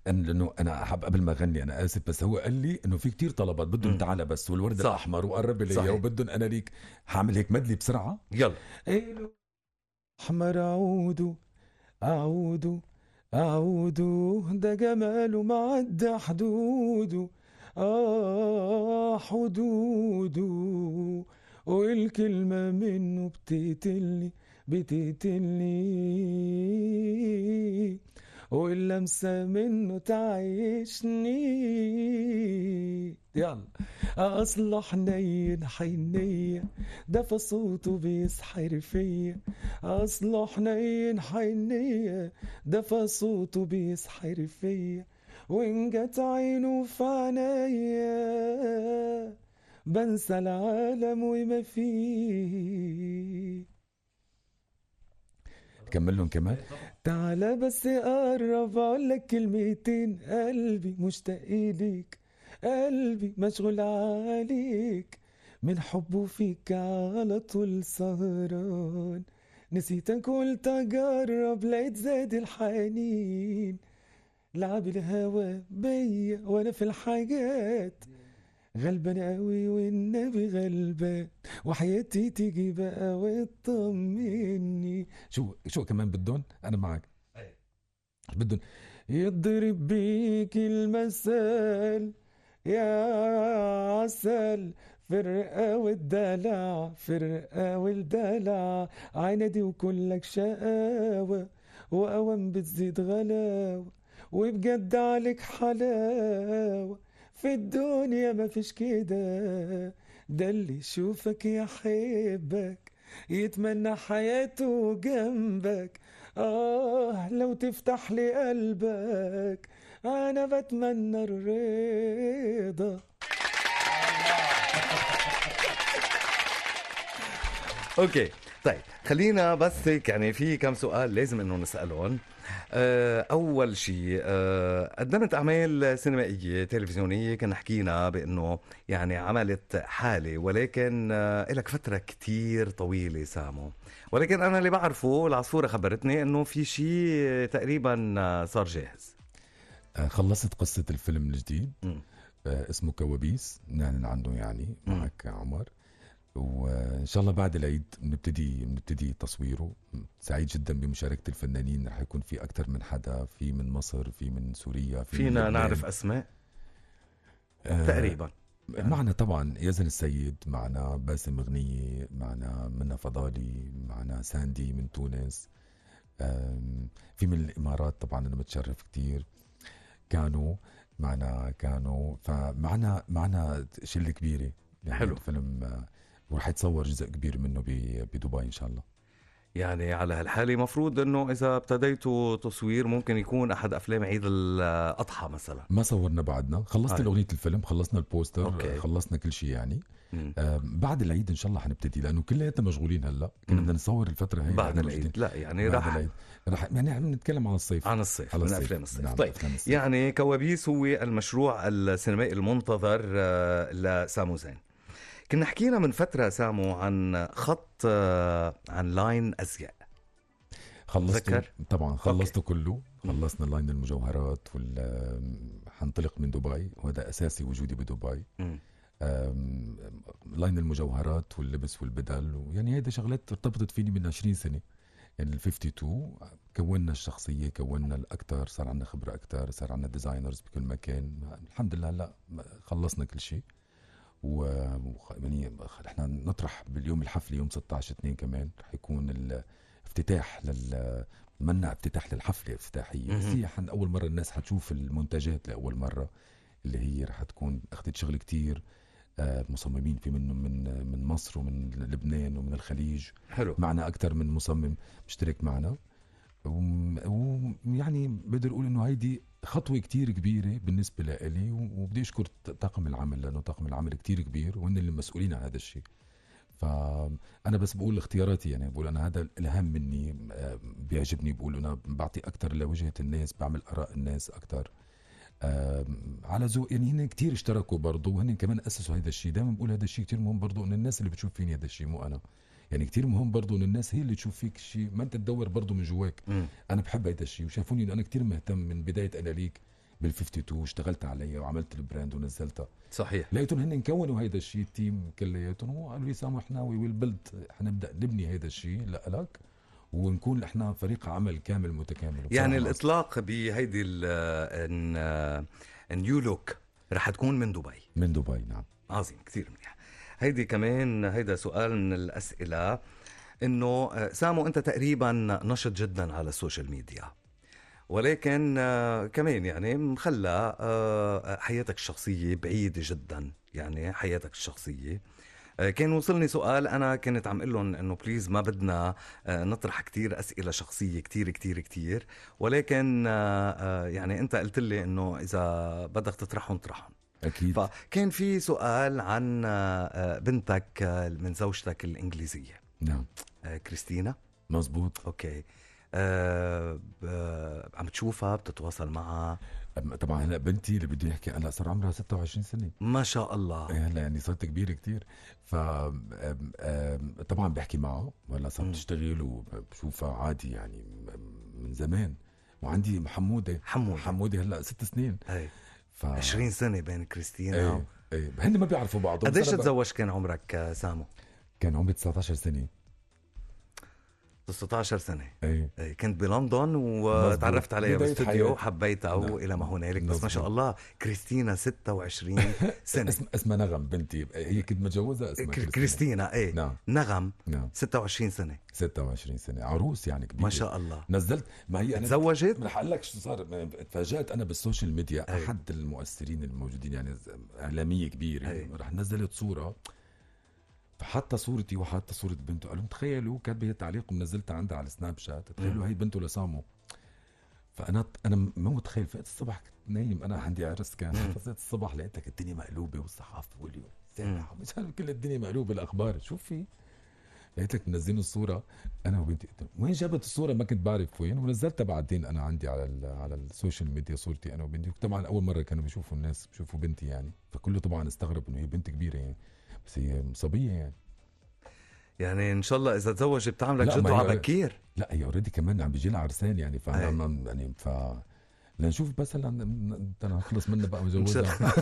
أنا لأنه أنا حب قبل ما أغني أنا آسف بس هو قال لي إنه في كتير طلبات بدهم. تعالى بس والورد صح. الأحمر وقرب لي. وبدهم أنا ليك هعمل هيك مدلي بسرعة يلا أحمر عوده اعوده اعوده ده جماله معدى حدوده آه حدوده والكلمة منه بتقتلني بتقتلني. واللمسة منه تعيشني. يلا. اصله حنين حنية ده صوته بيسحر فيا. اصله حنين حنية ده صوته بيسحر فيا. وان جت عينه في عينيا بنسى العالم وما فيه. كمل لهم كمان تعالى بس قرب أقول لك كلمتين قلبي مشتاق ليك. قلبي مشغول عليك. من حبه فيك على طول سهران. نسيتك قلت اجرب لقيت زاد الحنين. لعب الهوى بيا وأنا في الحاجات. غلبان قوي والنبي غلبان وحياتي تيجي بقى وتطمني. شو شو كمان بدهم أنا معك بدهم يضرب بيك المثل يا عسل فرقة والدلع فرقة والدلع. عيندي وكلك شقاوة وأوام بتزيد غلاوة. وبجد عليك حلاوة في الدنيا ما فيش كده. ده اللي يشوفك يحبك يتمنى حياته جنبك. آه لو تفتح لي قلبك أنا بتمنى الرضا. أوكي. طيب خلينا بس هيك يعني في كم سؤال لازم إنه نسألهم. آه، أول شيء آه، قدمت أعمال سينمائية تلفزيونية كنا حكينا بإنه يعني عملت حالة ولكن آه، لك فترة كتير طويلة سامو. ولكن أنا اللي بعرفه العصفورة خبرتني إنه في شيء تقريبا صار جاهز. خلصت قصة الفيلم الجديد اسمه كوابيس نعلن عنه يعني معك عمر. وإن شاء الله بعد العيد بنبتدي بنبتدي تصويره. سعيد جدا بمشاركة الفنانين. رح يكون في أكثر من حدا. في من مصر في من سوريا في من فينا لبنان. نعرف أسماء؟ آه، تقريبا. معنا طبعا يزن السيد معنا باسم غنية معنا منى فضالي معنا ساندي من تونس. في من الإمارات طبعا أنا متشرف كتير. كانوا معنا كانوا فمعنا معنا شلة كبيرة. يعني حلو. الفيلم آه، ورح يتصور جزء كبير منه بدبي إن شاء الله يعني على هالحالة مفروض إنه إذا ابتديتوا تصوير ممكن يكون أحد أفلام عيد الأضحى مثلا ما صورنا بعدنا خلصت هاي. اغنيه الفيلم خلصنا البوستر okay. خلصنا كل شيء يعني. آم، بعد العيد إن شاء الله حنبتدي لأنه كلياتنا مشغولين هلأ كنا. بدنا نصور الفترة هي بعد العيد. لا يعني بعد راح العيد رح يعني عم نتكلم عن الصيف عن الصيف على من الصيف. أفلام الصيف نعم، طيب الصيف. يعني كوابيس هو المشروع السينمائي المنتظر آه، لسامو زين كنا حكينا من فترة سامو عن خط آه، عن line أزياء. خلصته تذكر؟ طبعا خلصته كله. خلصنا line المجوهرات وال حنطلق من دبي وهذا أساسي وجودي بدبي. line المجوهرات واللبس والبدل ويعني هيدا شغلات ارتبطت فيني من 20 سنة. يعني ال 52 كونا الشخصية كونا الاكثر صار عندنا خبرة أكثر صار عندنا ديزاينرز بكل مكان. الحمد لله هلا خلصنا كل شيء. و يعني إحنا نطرح باليوم الحفله يوم 16 2 كمان رح يكون الافتتاح لل منع افتتاح للحفلة افتتاحية. بس. هي حن أول مرة الناس حتشوف المنتجات لأول مرة اللي هي رح تكون أخذت شغل كتير آه، مصممين في منهم من من مصر ومن لبنان ومن الخليج. حلو. معنا أكثر من مصمم مشترك معنا. ويعني بقدر أقول إنه هيدي خطوة كتير كبيرة بالنسبة لإلي وبدي أشكر طاقم العمل لأنه طاقم العمل كتير كبير وهن اللي مسؤولين عن هذا الشيء. فانا بس بقول اختياراتي يعني بقول أنا هذا الهام مني آه، بيعجبني بقول أنا بعطي أكثر لوجهة الناس بعمل آراء الناس أكثر على ذوق يعني هن كتير اشتركوا برضه وهن كمان أسسوا هذا الشيء. دائما بقول هذا الشيء كتير مهم برضه إن الناس اللي بتشوف فيني هذا الشيء مو أنا. يعني كتير مهم برضه إن الناس هي اللي تشوف فيك شيء ما أنت تدور برضه من جواك. مم. أنا بحب هذا الشيء وشافوني انه أنا كتير مهتم من بداية أنا ليك بال 52 اشتغلت عليها وعملت ال brand ونزلتها. صحيح. لقيتهم هن كونوا هيدا الشيء ال team كلياتهم وقالوا لي سامو إحنا we will build حنبدا نبني هيدا الشيء لك. ونكون إحنا فريق عمل كامل متكامل. يعني الإطلاق بهيدي ال new look رح تكون من دبي. من دبي نعم. عظيم كثير منيح. هيدي كمان هيدا سؤال من الأسئلة. إنه آه، سامو أنت تقريبا نشط جدا على ال social media. ولكن آه، كمان يعني مخلى آه، حياتك الشخصية بعيدة جدا. يعني حياتك الشخصية. كان وصلني سؤال أنا كنت عم قل لهم إنه please ما بدنا نطرح كتير أسئلة شخصية كتير كتير كتير. ولكن يعني أنت قلت لي إنه إذا بدك تطرحهم اطرحهم. أكيد. فكان في سؤال عن آه، بنتك آه، من زوجتك الإنجليزية. نعم. آه، كريستينا. مزبوط أوكي. آه، ب- عم تشوفها بتتواصل معها؟ طبعا هلا بنتي اللي بدي احكي هلا صار عمرها 26 سنة. ما شاء الله. إيه هلا يعني صرت كبيرة كتير. ف طبعا بحكي معها وهلا صارت مم. تشتغل وبشوفها عادي يعني من زمان. وعندي حمودة. حمود حمودة هلا ست سنين. هي ف 20 سنة بين كريستينا إيه إيه. هن ما بيعرفوا بعض قديش تزوج كان عمرك سامو؟ كان عمري 19 سنة. 16 سنة. إيه إيه، كنت بلندن وتعرفت عليها باستوديو نعم. والى ما هنالك. بس ما شاء. الله كريستينا 26 سنه اسم اسمها نغم بنتي. هي كنت متجوزها اسمها كريستينا, كريستينا إيه. نعم. نغم نعم. 26 سنة. 26 سنة. عروس يعني كبيرة. ما شاء الله. نزلت ما هي أنا تزوجت؟ رح أقول لك شو صار. تفاجأت أنا بال social media. أي. أحد المؤثرين الموجودين يعني إعلامية كبيرة. أي. رح نزلت صورة. فحتى صورتي وحتى صورة بنته. قالوا تخيلوا كاتبة هي تعليق ومنزلتها عندها على ال Snapchat. تخيلوا هي بنته لسامو. فأنا أنا مو متخيل. فقت الصبح كنت نايم. أنا عندي عرس كان. فقت الصبح لقيتك الدنيا مقلوبة والصحافة واليوم سابع عارف كل الدنيا مقلوبة الأخبار. شو في؟ لقيتك منزلين الصورة. أنا وبنتي وين جابت الصورة؟ ما كنت بعرف وين. ونزلتها بعدين أنا عندي على على ال social media صورتي أنا وبنتي. طبعا أول مرة كانوا بيشوفوا الناس بيشوفوا بنتي يعني. فكله طبعا استغرب إنه هي بنت كبيرة يعني. بس هي صبية يعني يعني إن شاء الله إذا تزوجت بتعملك جد على بكير لا هي already كمان عم بيجي لها عرسان يعني. فأنا عم- يعني ف لنشوف بس هلا نخلص منها بقى مجوزها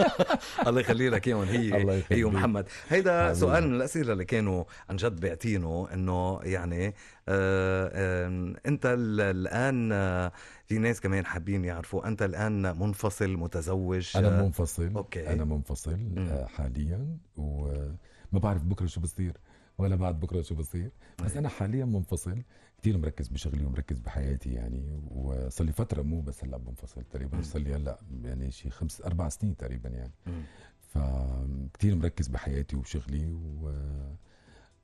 الله يخلي لك اياهم هي هي. ومحمد هيدا. سؤال من الأسئلة اللي كانوا عن جد بيعطينه إنه يعني آه أنت ال- الآن آه في ناس كمان حابين يعرفوا أنت الآن منفصل متزوج؟ أنا منفصل. أوكي. أنا منفصل آه، حاليا وما بعرف بكرة شو بصير. ولا بعد بكرة شو بصير بس. أنا حاليا منفصل كثير مركز بشغلي ومركز بحياتي يعني وصار لي فترة مو بس هلأ منفصل تقريبا صار لي هلأ يعني شي خمس أربع سنين تقريبا يعني. فكتير مركز بحياتي وبشغلي و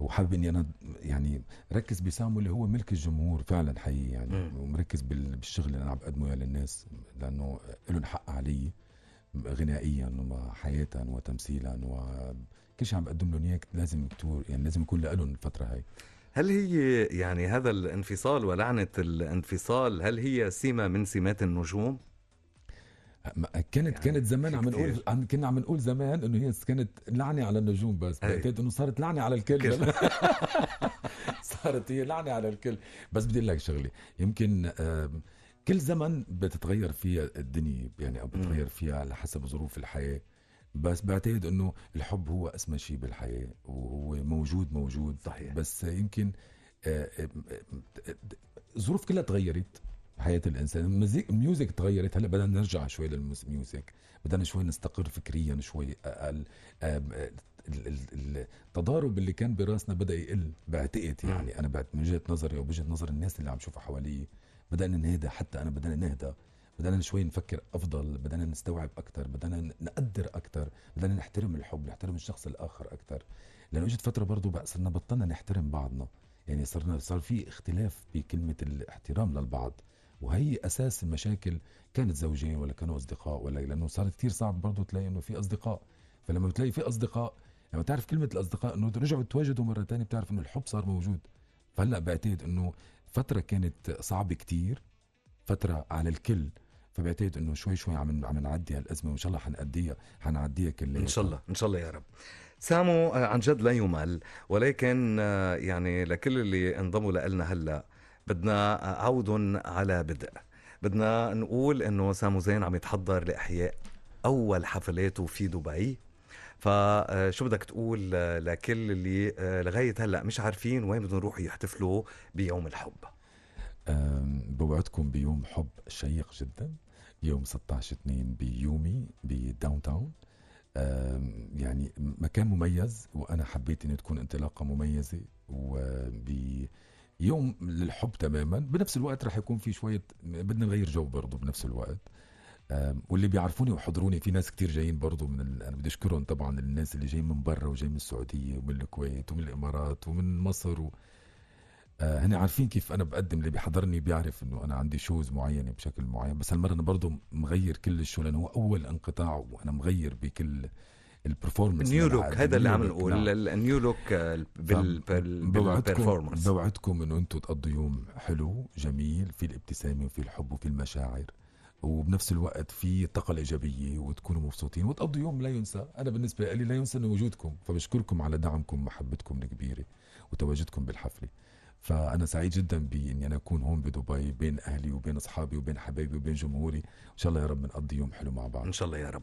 وحابب إني أنا يعني ركز بسامو اللي هو ملك الجمهور فعلا حقيقي يعني. ومركز بال- بالشغل اللي أنا عم بقدمه إياه للناس لأنه لهم حق علي غنائيا وحياة وتمثيلا وكل شيء عم بقدم لهم اياه لازم يكتور يعني لازم يكون لهم الفترة هاي هل هي يعني هذا الانفصال ولعنة الانفصال هل هي سمه من سمات النجوم؟ كانت يعني كانت زمان عم نقول. عم كنا عم نقول زمان إنه هي كانت لعنة على النجوم بس. بعتقد إنه صارت لعنة على الكل كل. صارت هي لعنة على الكل بس بدي أقول لك شغلة يمكن كل زمن بتتغير فيها الدنيا يعني أو بتتغير فيها على حسب ظروف الحياة بس بعتقد إنه الحب هو أسمى شيء بالحياة وهو موجود موجود صحيح. بس يمكن آه، آه، آه، الظروف كلها تغيرت حياة الإنسان. المزيك ال music تغيرت. هلأ بدنا نرجع شوي لل music بدنا شوي نستقر فكريا شوي. آه، ال- التضارب اللي كان براسنا بدأ يقل بعتقد يعني. أنا بعد من وجهه نظري وبوجهه نظر الناس اللي عم شوفها حوالي بدأنا نهدى حتى أنا بدأنا نهدى. بدانا شوي نفكر أفضل بدانا نستوعب أكثر بدانا نقدر أكثر بدانا نحترم الحب نحترم الشخص الآخر أكثر لأنه إجت فترة برضه بقى صرنا بطلنا نحترم بعضنا. يعني صرنا صار في اختلاف بكلمة الاحترام للبعض. وهي أساس المشاكل. كانت زوجين ولا كانوا أصدقاء ولا لأنه صار كثير صعب برضه تلاقي إنه في أصدقاء. فلما بتلاقي في أصدقاء لما تعرف كلمة الأصدقاء إنه رجعوا تواجدوا مرة تانية بتعرف إنه الحب صار موجود. فهلأ بعتقد إنه فترة كانت صعبة كتير فترة على الكل. فبعتقد إنه شوي شوي عم عم نعدي هالأزمة وإن شاء الله حنقضيها حنعديها كلها إن شاء الله إن شاء الله يا رب. سامو آه، عن جد لا يمل ولكن آه، يعني لكل اللي انضموا لنا هلأ بدنا آه، عود على بدء. بدنا نقول إنه سامو زين عم يتحضر لإحياء أول حفلاته في دبي. فشو بدك تقول لكل اللي لغاية هلأ مش عارفين وين بدهم يروحوا يحتفلوا بيوم الحب؟ بوعدكم بيوم حب شيق جدا. يوم 16 2 بيومي بداون تاون يعني مكان مميز وأنا حبيت انه تكون انطلاقة مميزة وبيوم للحب تماما. بنفس الوقت رح يكون في شوية بدنا نغير جو برضه بنفس الوقت. واللي بيعرفوني وحضروني في ناس كتير جايين برضه من ال... أنا بدي أشكرهم طبعا الناس اللي جايين من برا وجايين من السعودية ومن الكويت ومن الإمارات ومن مصر و... آه، هن عارفين كيف أنا بقدم اللي بيحضرني بيعرف إنه أنا عندي shows معينة بشكل معين بس هالمرة أنا برضه مغير كل ال show لأنه هو أول انقطاع وأنا مغير بكل ال performance new look هذا اللي عم نقول نعم. ال new look آه، بال بال- بوعدكم إنه أنتم تقضوا يوم حلو جميل في الابتسامة وفي الحب وفي المشاعر وبنفس الوقت في طاقة الايجابيه وتكونوا مبسوطين وتقضوا يوم لا ينسى. أنا بالنسبة لي لا ينسى إنه وجودكم فبشكركم على دعمكم ومحبتكم الكبيرة وتواجدكم بالحفلة. فأنا سعيد جدا بإني أنا أكون هون بدبي بين أهلي وبين أصحابي وبين حبايبي وبين جمهوري. إن شاء الله يا رب نقضي يوم حلو مع بعض. إن شاء الله يا رب.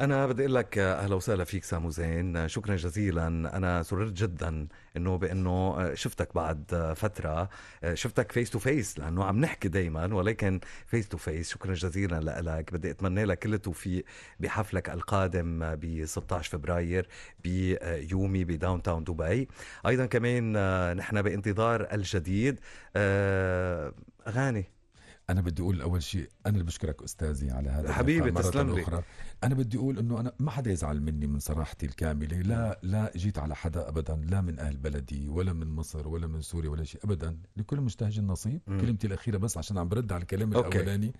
أنا بدي أقول لك أهلا وسهلا فيك سامو زين. شكرا جزيلا. أنا سررت جدا إنه بإنه شفتك بعد فترة. شفتك face to face لأنه عم نحكي دايما ولكن face to face شكرا جزيلا لك. بدي أتمنى لك كل التوفيق بحفلك القادم ب 16 فبراير بيومي ب Downtown دبي. أيضا كمان نحن بانتظار الجديد. أغاني. أنا بدي أقول أول شيء أنا اللي بشكرك أستاذي على هذا حبيبي تسلم لي. أخرى. أنا بدي أقول إنه أنا ما حدا يزعل مني من صراحتي الكاملة. لا لا جيت على حدا ابدا لا من أهل بلدي ولا من مصر ولا من سوريا ولا شيء ابدا. لكل مجتهد نصيب. م. كلمتي الأخيرة بس عشان عم برد على الكلام okay. الأولاني.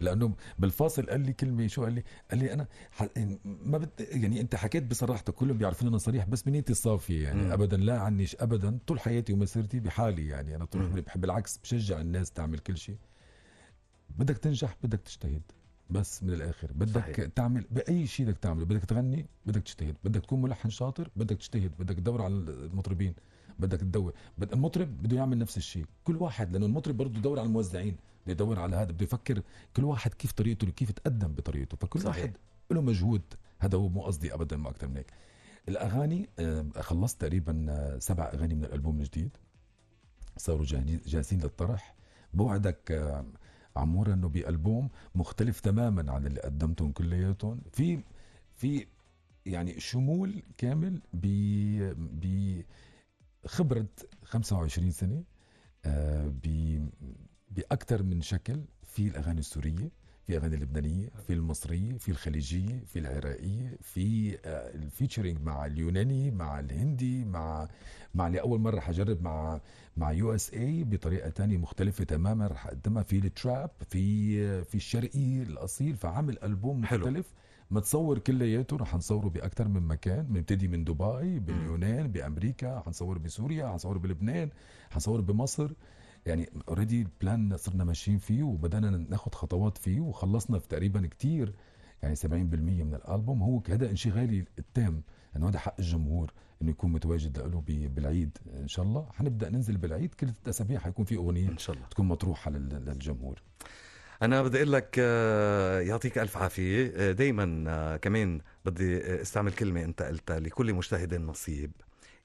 لأنه بالفاصل قال لي كلمة شو قال لي؟ قال لي أنا ح... ما بد... يعني أنت حكيت بصراحتك كلهم بيعرفون أنا صريح بس من نيتي الصافية يعني. م. ابدا لا عنيش ابدا. طول حياتي ومسيرتي بحالي يعني. أنا طول بحب بالعكس بشجع الناس تعمل كل شيء. بدك تنجح بدك تجتهد. بس من الآخر بدك صحيح. تعمل بأي شيء بدك تعمله. بدك تغني بدك تجتهد. بدك تكون ملحن شاطر بدك تجتهد. بدك تدور على المطربين بدك تدور. بد... المطرب بده يعمل نفس الشيء. كل واحد لأنه المطرب برضه يدور على الموزعين بده يدور على هذا بده يفكر كل واحد كيف طريقته كيف تقدم بطريقته. فكل صحيح. واحد له مجهود. هذا هو مو قصدي ابدا ما أكثر من هيك. الأغاني خلصت تقريبا سبع أغاني من الألبوم الجديد. صاروا جاهزين للطرح. بوعدك عمورة إنه بألبوم مختلف تماما عن اللي قدمتهم كلياتهم. في في يعني شمول كامل ب بخبرة 25 سنة آه، بأكثر من شكل في الأغاني السورية. في اغاني لبنانيه في المصرية في الخليجية في العراقية في آه، الفيتشرينج مع اليوناني مع الهندي مع مع لاول مرة حجرب مع مع يو إس اي بطريقة تانية مختلفة تماما. رح أقدمها في التراب في في الشرقي الأصيل فعمل ألبوم مختلف حلو. متصور كلياته. رح نصوره بأكثر من مكان بنبتدي من دبي باليونان بأمريكا حنصور بسوريا حنصور بلبنان حنصور بمصر. يعني already ال plan صرنا ماشيين فيه وبدأنا ناخذ خطوات فيه وخلصنا في تقريبا كتير. يعني 70% من الألبوم هو هذا انشغالي التام. انه هذا حق الجمهور إنه يكون متواجد له بالعيد إن شاء الله. حنبدا ننزل بالعيد كل ثلاث أسابيع حيكون في أغنية إن شاء الله. تكون مطروحة للجمهور. أنا بدي أقول لك آه، يعطيك ألف عافية. آه، دائما آه، كمان بدي استعمل كلمة أنت قلتها لكل مجتهد نصيب.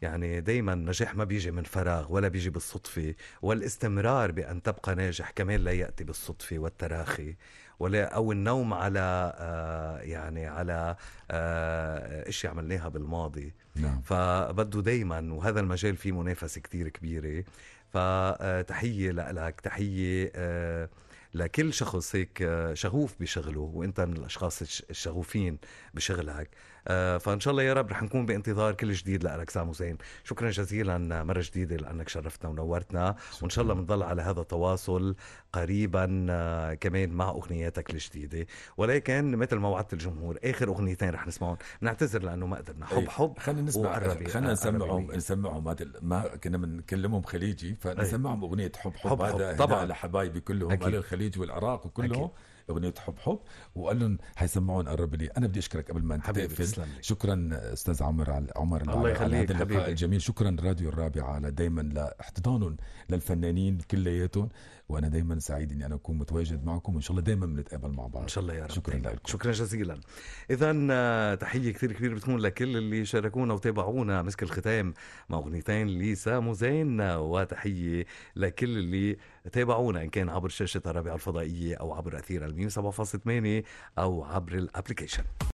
يعني دايما النجاح ما بيجي من فراغ ولا بيجي بالصدفة والاستمرار بأن تبقى ناجح كمان لا يأتي بالصدفة والتراخي ولا أو النوم على آه يعني على آه اشياء عملناها بالماضي. نعم. فبده دايما وهذا المجال فيه منافسة كتير كبيرة. فتحية لك تحية آه لكل شخص هيك آه، شغوف بشغله وأنت من الأشخاص الشغوفين بشغلك. آه، فإن شاء الله يا رب رح نكون بانتظار كل جديد لك سامو زين. شكرا جزيلا مرة جديدة لأنك شرفتنا ونورتنا. وإن شاء الله بنضل على هذا التواصل قريبا آه، كمان مع أغنياتك الجديدة. ولكن مثل ما وعدت الجمهور آخر أغنيتين رح نسمعهم. نعتذر لأنه ما قدرنا. حب حب خلينا نسمع خلينا نسمعهم نسمعهم. هذا ما كنا بنكلمهم خليجي فنسمعهم أغنية حب حب, حب, حب. هذا طبعا. لحبايبي كلهم أهل الخليج والعراق وكلهم أكيد. أغنية حب حب وقال لهم حيسمعون قرب لي. أنا بدي أشكرك قبل ما تقفل شكرا أستاذ عمر على عمر الله يخليك هذا اللقاء الجميل. شكرا راديو الرابعة على دائما لاحتضانهم للفنانين كلياتهم. وأنا دائما سعيد إني أنا أكون متواجد معكم وإن شاء الله دائما بنتقابل مع بعض. إن شاء الله يا رب. شكرا لكم شكرا جزيلا. اذا آه، تحية كثير كبيرة بتكون لكل اللي شاركونا وتابعونا. مسك الختام مع أغنيتين لسامو زين وتحية لكل اللي تابعونا إن كان عبر شاشة الرابعة الفضائية أو عبر أثير الميم 7.8 أو عبر الابلكيشن